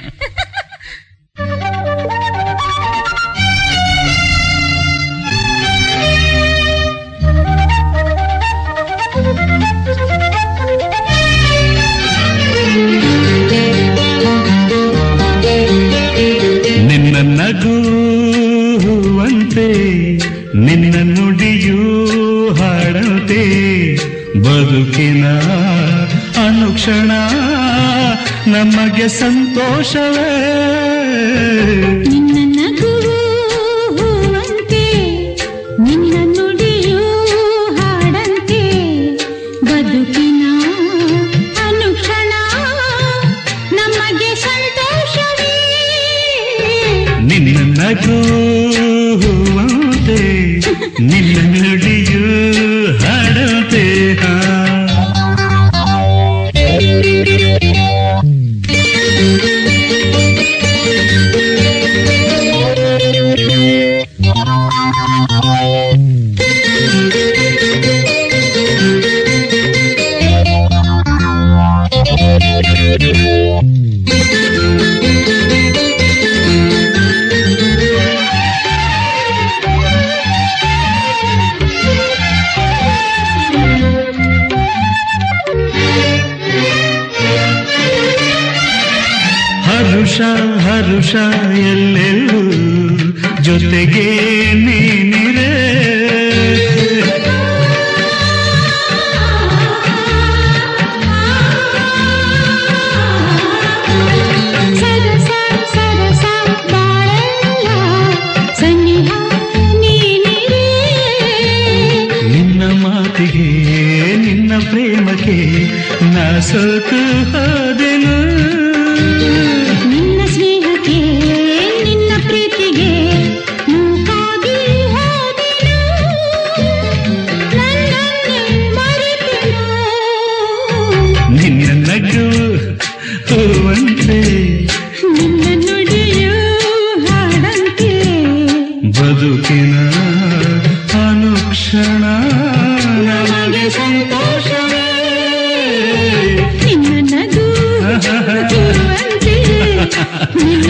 (laughs) ನಗುವಂತೆ ನಿನ್ನ ನುಡಿಯೂ ಹಾಡಂತೆ. ಬದುಕಿನ ಅನುಕ್ಷಣ ನಮಗೆ ಸಂತೋಷವೇ. ನಗುವಂತೆ ನಿನ್ನ ನುಡಿಯೂ ಹೂವಂತೆ ನಿನ್ನ ನುಡಿಯೂ ಹಾಡಂತೆ ಬದುಕಿನ ಅನುಕ್ಷಣ ನಮಗೆ ಸಂತೋಷವೇ ನಿನ್ನ ನಗು ಹೂವಂತೆ ನಿನ್ನ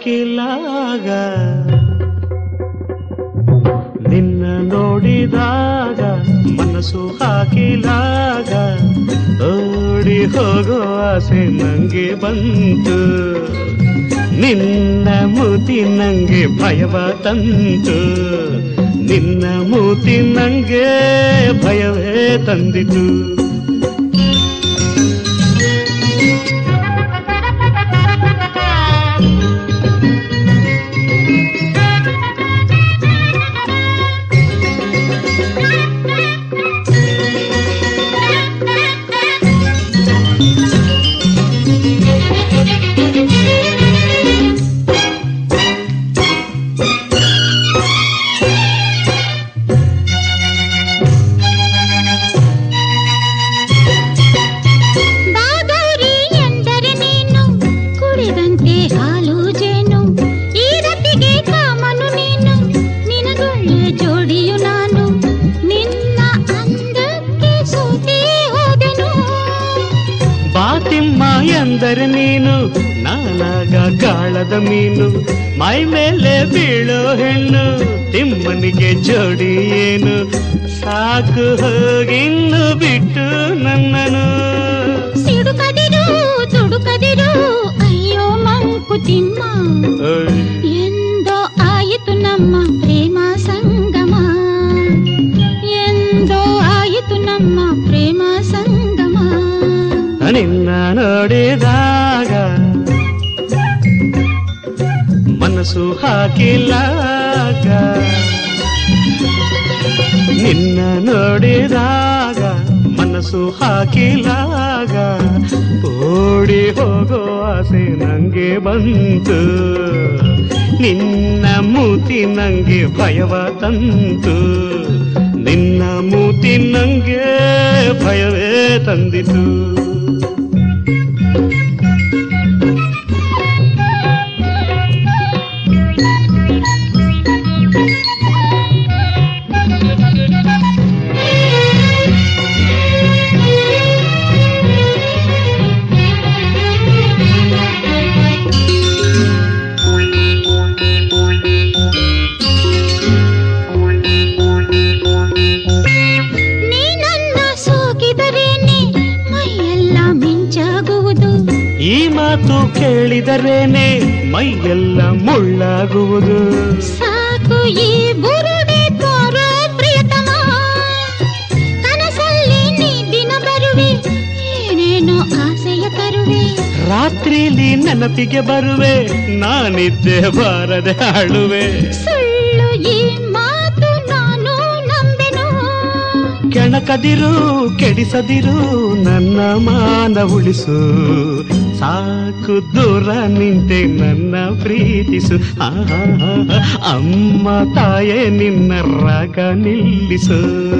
ಯಾಕೆ ನಿನ್ನ ನೋಡಿದಾಗ ಮನಸ್ಸು ಹಾಕಿಲಾಗ ಓಡಿ ಹೋಗೋ ಆಸೆ ನಂಗೆ ಬಂತು. ನಿನ್ನ ಮೂತಿ ನಂಗೆ ಭಯವ ತಂತು. ನಿನ್ನ ಮೂತಿ ನಂಗೆ ಭಯವೇ ತಂದಿತು. ಕದಿರು ನನ್ನ ಮಾನ ಉಳಿಸು. ಸಾಕು ದೂರ ನಿಂತೆ ನನ್ನ ಪ್ರೀತಿಸು. ಅಮ್ಮ ತಾಯೇ ನಿನ್ನ ರಾಗ ನಿಲ್ಲಿಸು.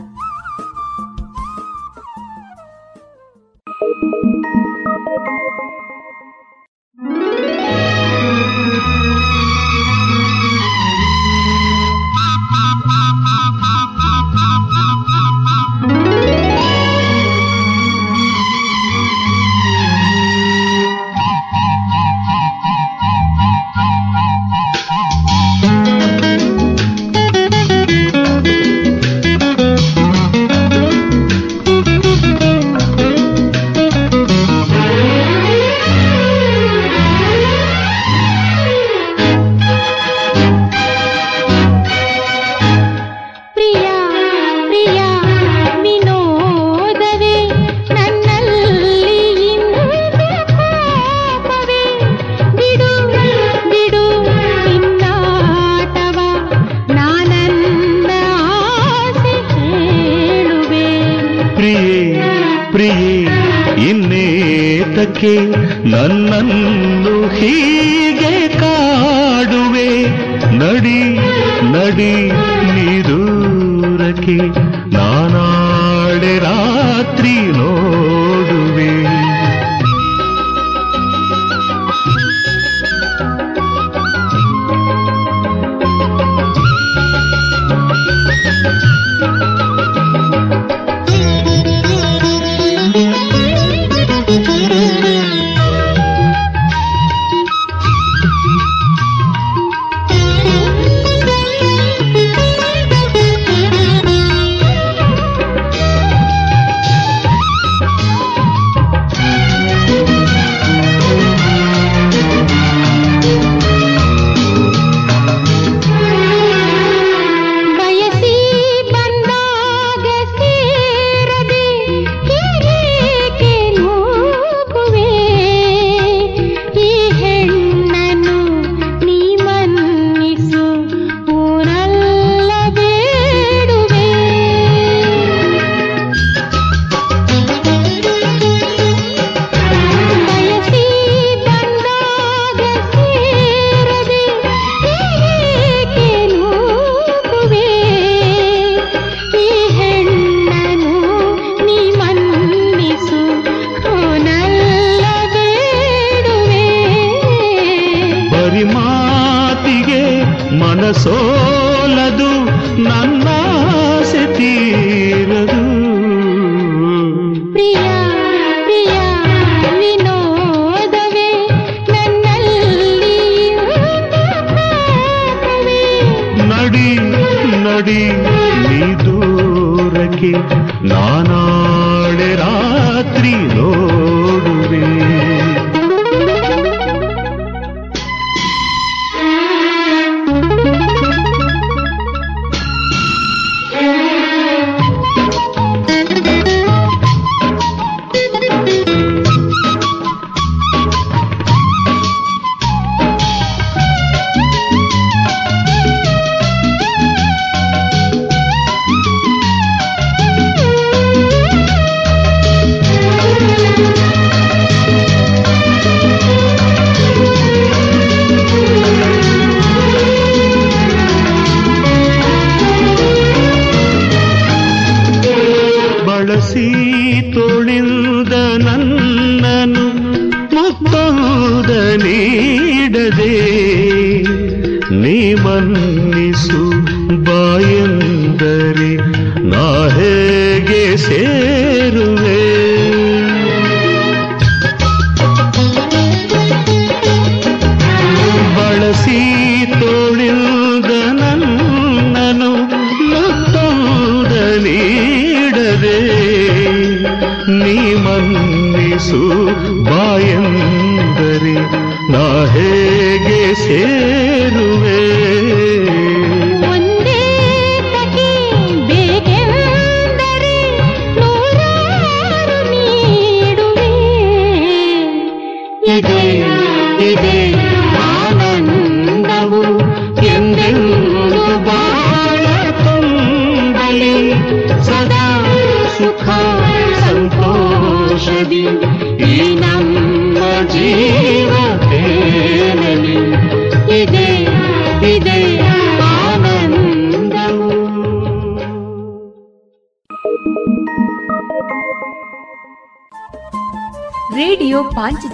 ಹೇಗೆ ಸೇರುವೆ? ಬಳಸಿ ತೋಳಿಲ್ದ ನನ್ನನು ಮತ್ತೊಂದಲೀಡದೆ ನೀಮನ್ನಿಸು ಬಾಯಂದರೆ ನಾ ಹೇಗೆ ಸೇ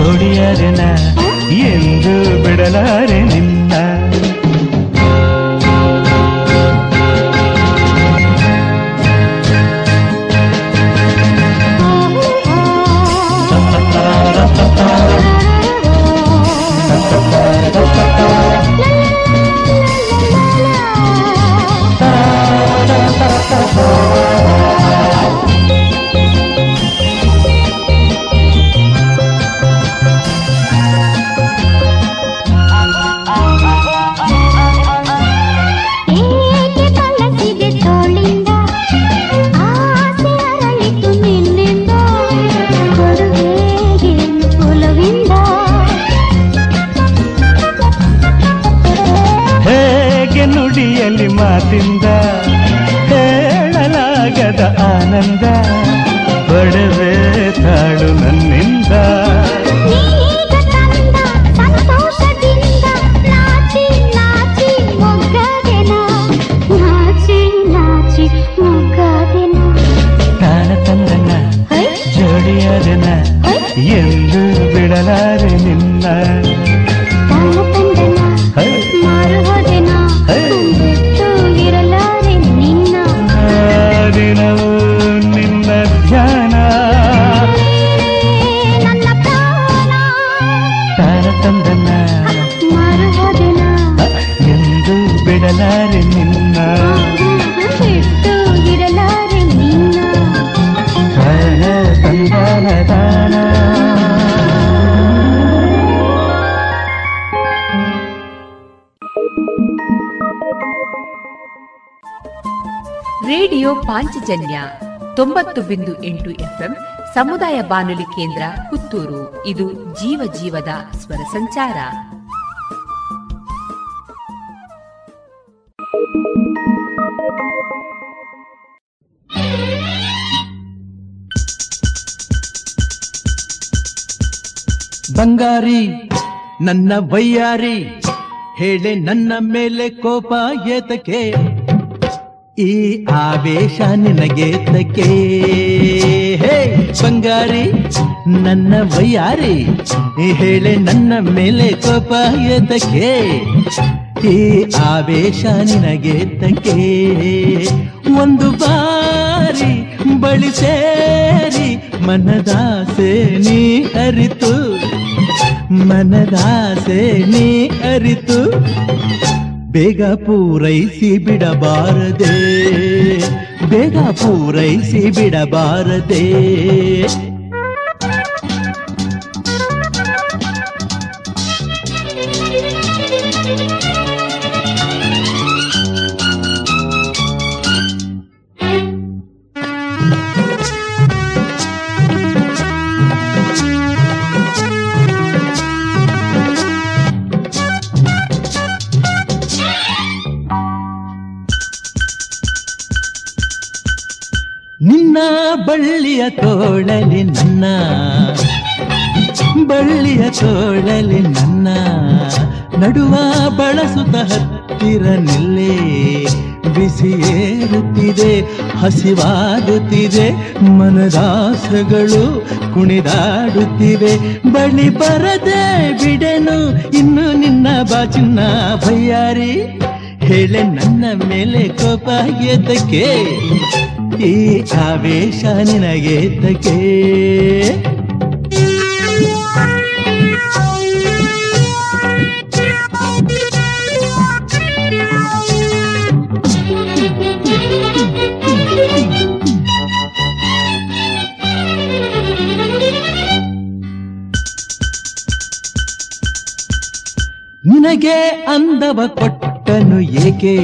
ಜೋಡಿಯರೆನ? ಎಂದು ಬಿಡಲಾರೆ ನಿನ್ನ ತೊಂಬತ್ತು ಬಿಂದು ಎಂಟು ಎಫ್ಎಂ, ಸಮುದಾಯ ಬಾನುಲಿ ಕೇಂದ್ರ, ಪುತ್ತೂರು. ಇದು ಜೀವ ಜೀವದ ಸ್ವರ ಸಂಚಾರ. ಬಂಗಾರಿ, ನನ್ನ ಬಯ್ಯಾರಿ ಹೇಳೆ ನನ್ನ ಮೇಲೆ ಕೋಪ ಏತಕ್ಕೆ? ಈ ಆವೇಶ ನಿನಗೇತಕ್ಕೆ ಹೇ ಬಂಗಾರಿ, ನನ್ನ ಬಯ್ಯಾರಿ ಹೇಳೆ ನನ್ನ ಮೇಲೆ ಕೋಪ ಏತಕ್ಕೆ ಈ ಆವೇಶ ನಿನಗೇತಕ್ಕೆ ಒಂದು ಬಾರಿ ಬಳಿ ಸೇರಿ ಮನದಾಸೆ ನೀ ಅರಿತು, ಮನದಾಸೆ ನೀ ಅರಿತು. ಬೇಗ ಪೂರೈಸಿ ಬಿಡಬಾರದೆ ಬೇಗ ಪೂರೈಸಿ ಬಿಡಬಾರದೆ ತೋಳಲಿ ನನ್ನ. ಬಳ್ಳಿಯ ತೋಳಲಿ ನನ್ನ. ನಡುವ ಬಳಸುತ್ತ ಹತ್ತಿರ ನಿಲ್ಲೇ. ಬಿಸಿ ಏರುತ್ತಿದೆ, ಹಸಿವಾಗುತ್ತಿದೆ, ಮನದಾಸಗಳು ಕುಣಿದಾಡುತ್ತಿವೆ. ಬಳಿ ಬರದೆ ಬಿಡೆನು, ಇನ್ನು ನಿನ್ನ ಬಾಚಿನ್ನ ಭಯ್ಯಾರಿ ಹೇಳೆ ನನ್ನ ಮೇಲೆ ಕೋಪ ಏತಕ್ಕೆ ಈ ಆವೇಶ ನಿನಗೇತಕ್ಕೆ ನಿನಗೆ ಅಂದವ ಕೊಟ್ಟನು ಏಕೆ?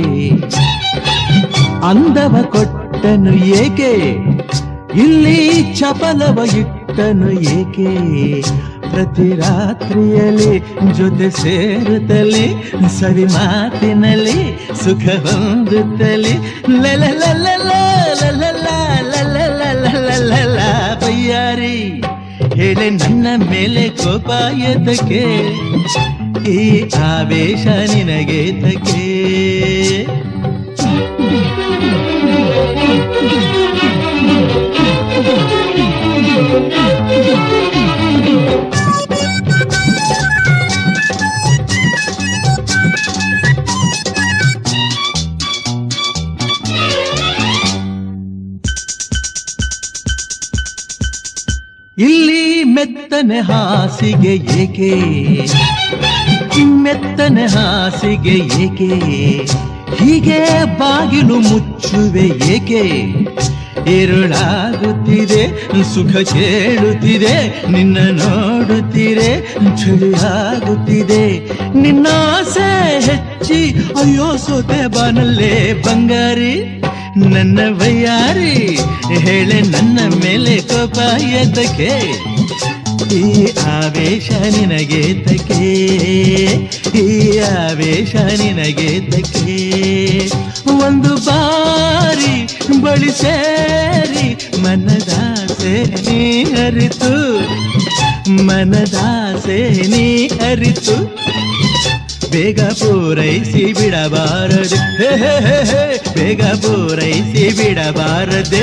ಅಂದವ ಕೊಟ್ಟನು ಏಕೆ ಇಲ್ಲಿ ಚಪಲವ ಇಟ್ಟನು ಏಕೆ ಪ್ರತಿ ರಾತ್ರಿಯಲ್ಲಿ ಜೊತೆ ಸೇರುತ್ತಲಿ ಸವಿ ಮಾತಿನಲ್ಲಿ ಸುಖ ಹೊಂದುತ್ತಲಿ ಲಲ ಬಯ್ಯಾರಿ ಹೇಳೆ ನನ್ನ ಮೇಲೆ ಕೋಪ ಈ ಆವೇಶ ನಿನಗೆ ತಕ್ಕೆ ಮೆತ್ತನೆ ಹಾಸಿಗೆ ಏಕೆ? ಮೆತ್ತನೆ ಹಾಸಿಗೆ ಏಕೆ? ಹೀಗೆ ಬಾಗಿಲು ಮುಚ್ಚುವೆ ಏಕೆ? ഇരുಳಾಗುತ್ತಿದೆ ಸುಖ ಕೇಳುತ್ತಿದೆ, ನಿನ್ನ ನೋಡುತ್ತಿರೆ ಚಳಿಯಾಗುತ್ತಿದೆ ನಿನ್ನ ಆಸೆ ಹೆಚ್ಚಿ, ಅಯ್ಯೋ ಸೋತೆ ಬಾನಲ್ಲೇ ಬಂಗಾರಿ, ನನ್ನ ಬಯ್ಯಾರಿ ಹೇಳೆ ನನ್ನ ಮೇಲೆ ಕೋಪ ಎದ್ದಕ್ಕೆ? ಈ ಆವೇಶ ನಿನಗೆ ತಕ್ಕೆ ಈ ಆವೇಶ ನಿನಗೆ ತಕೆ ಒಂದು ಬಾರಿ ಬಳಿ ಸೇರಿ ಮನದಾಸೆ ನೀ ಅರಿತು ಮನದಾಸೆ ನೀ ಅರಿತು. ಬೇಗ ಪೂರೈಸಿ ಬಿಡಬಾರದು ಬೇಗ ಪೂರೈಸಿ ಬಿಡಬಾರದೆ.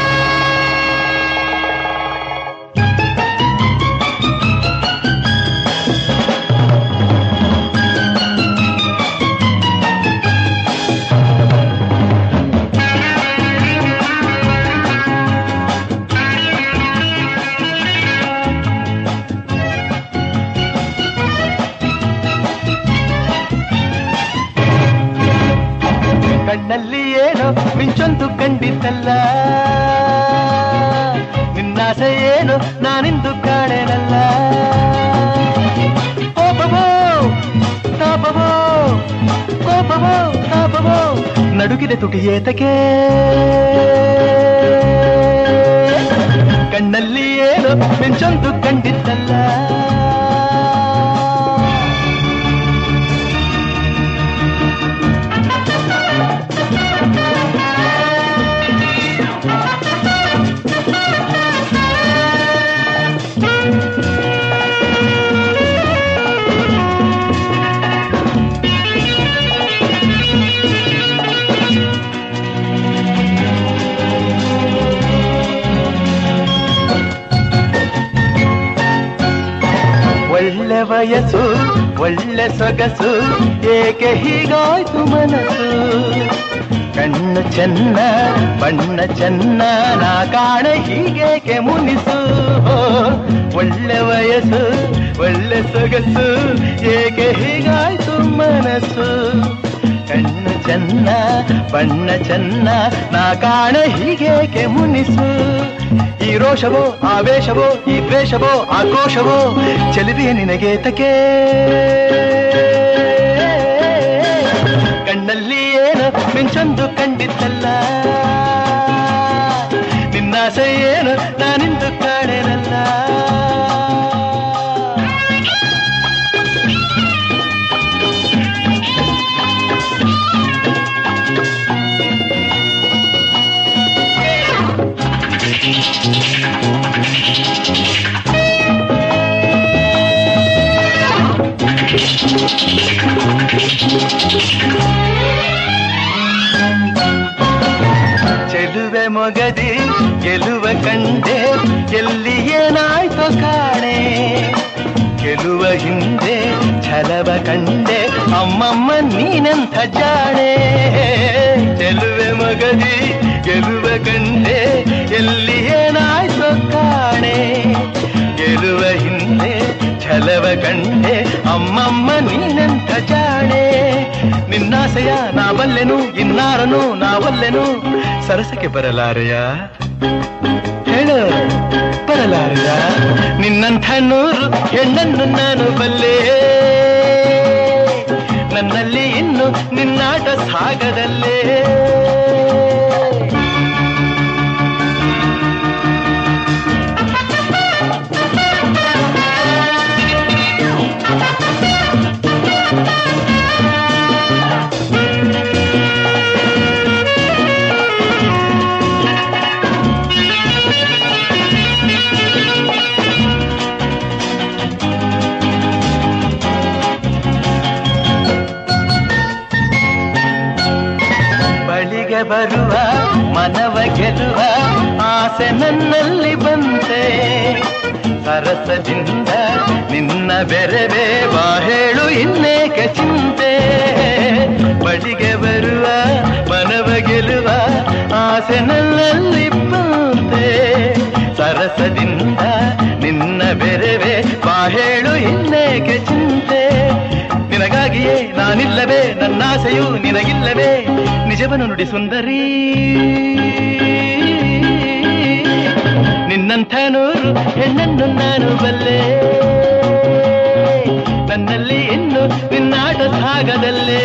ಮಿಂಚೊಂದು ಕಂಡಿದ್ದಲ್ಲ ನಿನ್ನಾಸೆ ಏನು? ನಾನಿಂದು ಕಾಣೆನಲ್ಲ ಕೋಪವೋ? ತಾಪವೋ? ಕೋಪವೋ? ತಾಪವೋ? ನಡುಗಿದೆ ತುಟಿಯೇತಕ್ಕೆ ಕಣ್ಣಲ್ಲಿ ಏನು? ಮಿಂಚೊಂದು ಕಂಡಿದ್ದಲ್ಲ ವಯಸ್ಸು ಒಳ್ಳೆ ಸೊಗಸು, ಏಕೆ ಹೀಗಾಯ್ತು ಮನಸ್ಸು? ಕಣ್ಣು ಚೆನ್ನ, ಬಣ್ಣ ಚೆನ್ನ, ನಾ ಕಾಣ ಹೀಗೇಕೆ ಮುನಿಸು? ಒಳ್ಳೆ ವಯಸ್ಸು, ಒಳ್ಳೆ ಸೊಗಸು, ಏಕೆ ಹೀಗಾಯ್ತು ಮನಸ್ಸು? ಕಣ್ಣು ಚೆನ್ನ, ಬಣ್ಣ ಚೆನ್ನ, ನಾ ಕಾಣ ಹೀಗೇಕೆ ಮುನಿಸು? ಈ ರೋಷವೋ ಆವೇಶವೋ ಈ ದ್ವೇಷವೋ ಆಕ್ರೋಶವೋ ಚಲಿದೆಯೇ ನಿನಗೆ ತಕೆ ಕಣ್ಣಲ್ಲಿ ಏನು ಮಿಂಚೊಂದು ಚೆಲುವೆ ಮೊಗದಿ, ಗೆಲುವ ಕಂಡೆ, ಎಲ್ಲಿ ಏನಾಯ್ತು ಕಾಣೆ. ಗೆಲುವ ಹಿಂದೆ, ಛಲವ ಕಂಡೆ, ಅಮ್ಮಮ್ಮ ನೀನೆಂಥ ಜಾಣೆ. ಚೆಲುವೆ ಮಗದಿ, ಗೆಲುವ ಕಂಡೆ, ಎಲ್ಲಿ ಏನಾಯ್ತು ಕಾಣೆ. ಗೆಲುವ ಹಿಂದೆ ಛಲವ ಕಂಡೆ ಅಮ್ಮಮ್ಮ ನೀನೆಂಥ ಜಾಣೆ. ನಿನ್ನಾಸೆಯ ನಾವಲ್ಲೆನು, ಇನ್ನಾರನು ನಾವಲ್ಲೆನು. ಸರಸಕ್ಕೆ ಬರಲಾರೆಯ? ಹೇಳು, ಬರಲಾರೆಯ? ನಿನ್ನಂಥ ನೂರು ಹೆಣ್ಣನ್ನು ನಾನು ಬಲ್ಲೆ. ನನ್ನಲ್ಲಿ ಇನ್ನು ನಿನ್ನಾಟ ಸಾಗದಲ್ಲೇ. ಬರುವ ಮನವ ಗೆಲ್ಲುವ ಆಸೆ ನನ್ನಲ್ಲಿ ಬಂತೆ. ಸರಸದಿಂದ ನಿನ್ನ ಬೆರವೇ ಹೇಳು ಇನ್ನೇಕೆ ಚಿಂತೆ. ಬಡಿಗೆ ಬರುವ ಮನವ ಗೆಲ್ಲುವ ಆಸೆ ನನ್ನಲ್ಲಿ ಬಂತೆ. ಸರಸದಿಂದ ನಿನ್ನ ಬೆರೆವೆ ಹೇಳು ಇನ್ನೇಕೆ ಚಿಂತೆ. ನಿನಗಾಗಿಯೇ ನಾನಿಲ್ಲವೇ, ನನ್ನಾಸೆಯು ನಿನಗಿಲ್ಲವೇ. ನಿಜವನ್ನು ನುಡಿ ಸುಂದರಿ. ನಿನ್ನಂಥ ನೂರು ಹೆಣ್ಣನ್ನು ನಾನು ಬಲ್ಲೆ. ನನ್ನಲ್ಲಿ ಇನ್ನು ನಿನ್ನಾಟ ಸಾಗದಲ್ಲೇ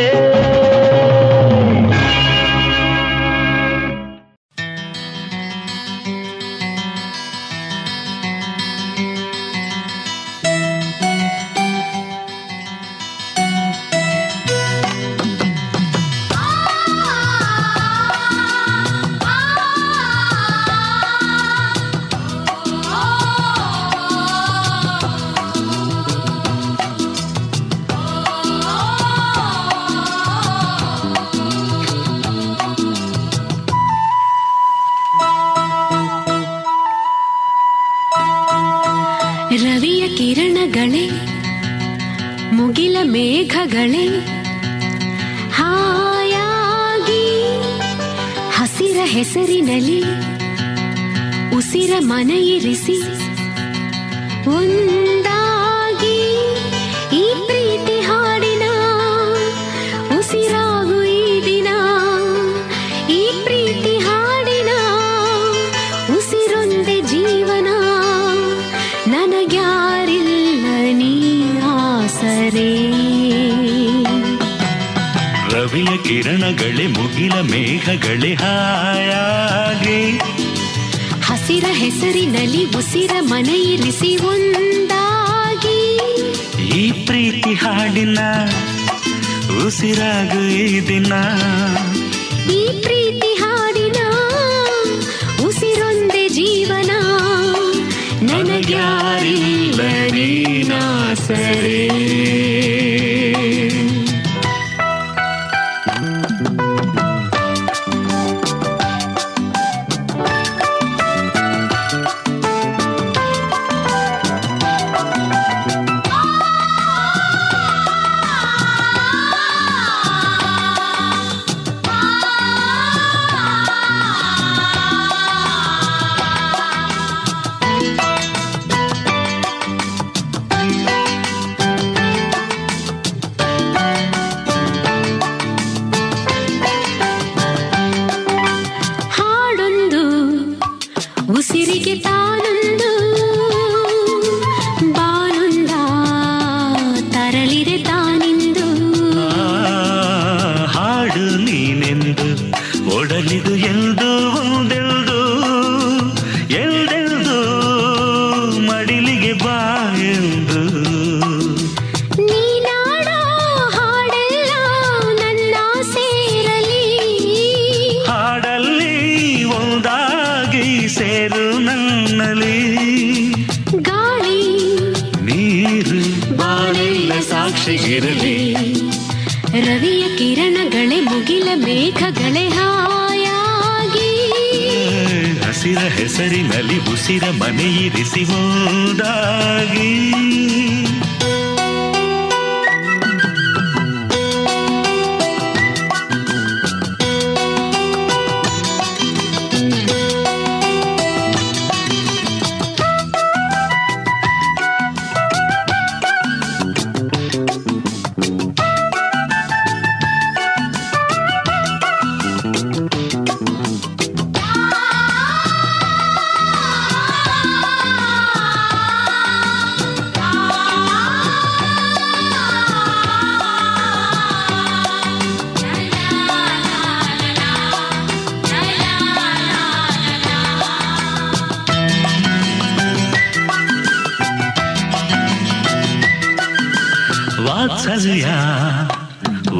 ವಾತ್ಸಲ್ಯ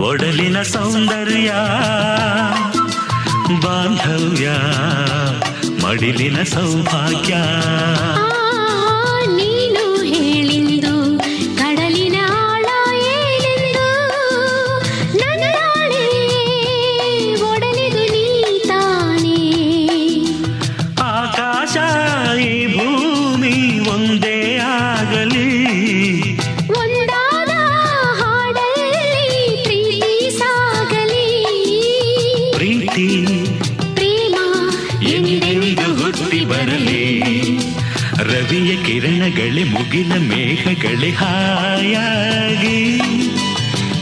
ಒಡಲಿನ ಸೌಂದರ್ಯ ಬಾಂಧವ್ಯ ಮಡಿಲಿನ ಸೌಭಾಗ್ಯ. ಮೇಘಗಳೇ ಹಾಯಾಗಿ.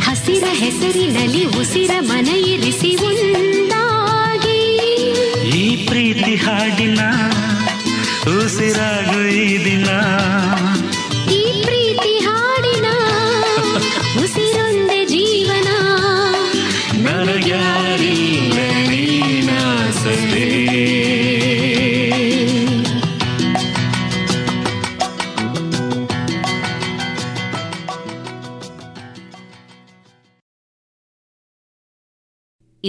ಹಸಿರ ಹೆಸರಿನಲ್ಲಿ ಉಸಿರ ಮನ ಇರಿಸಿ ಒಂದಾಗಿ ಈ ಪ್ರೀತಿ ಹಾಡಿನ ಉಸಿರಾಗು ಈ ದಿನ.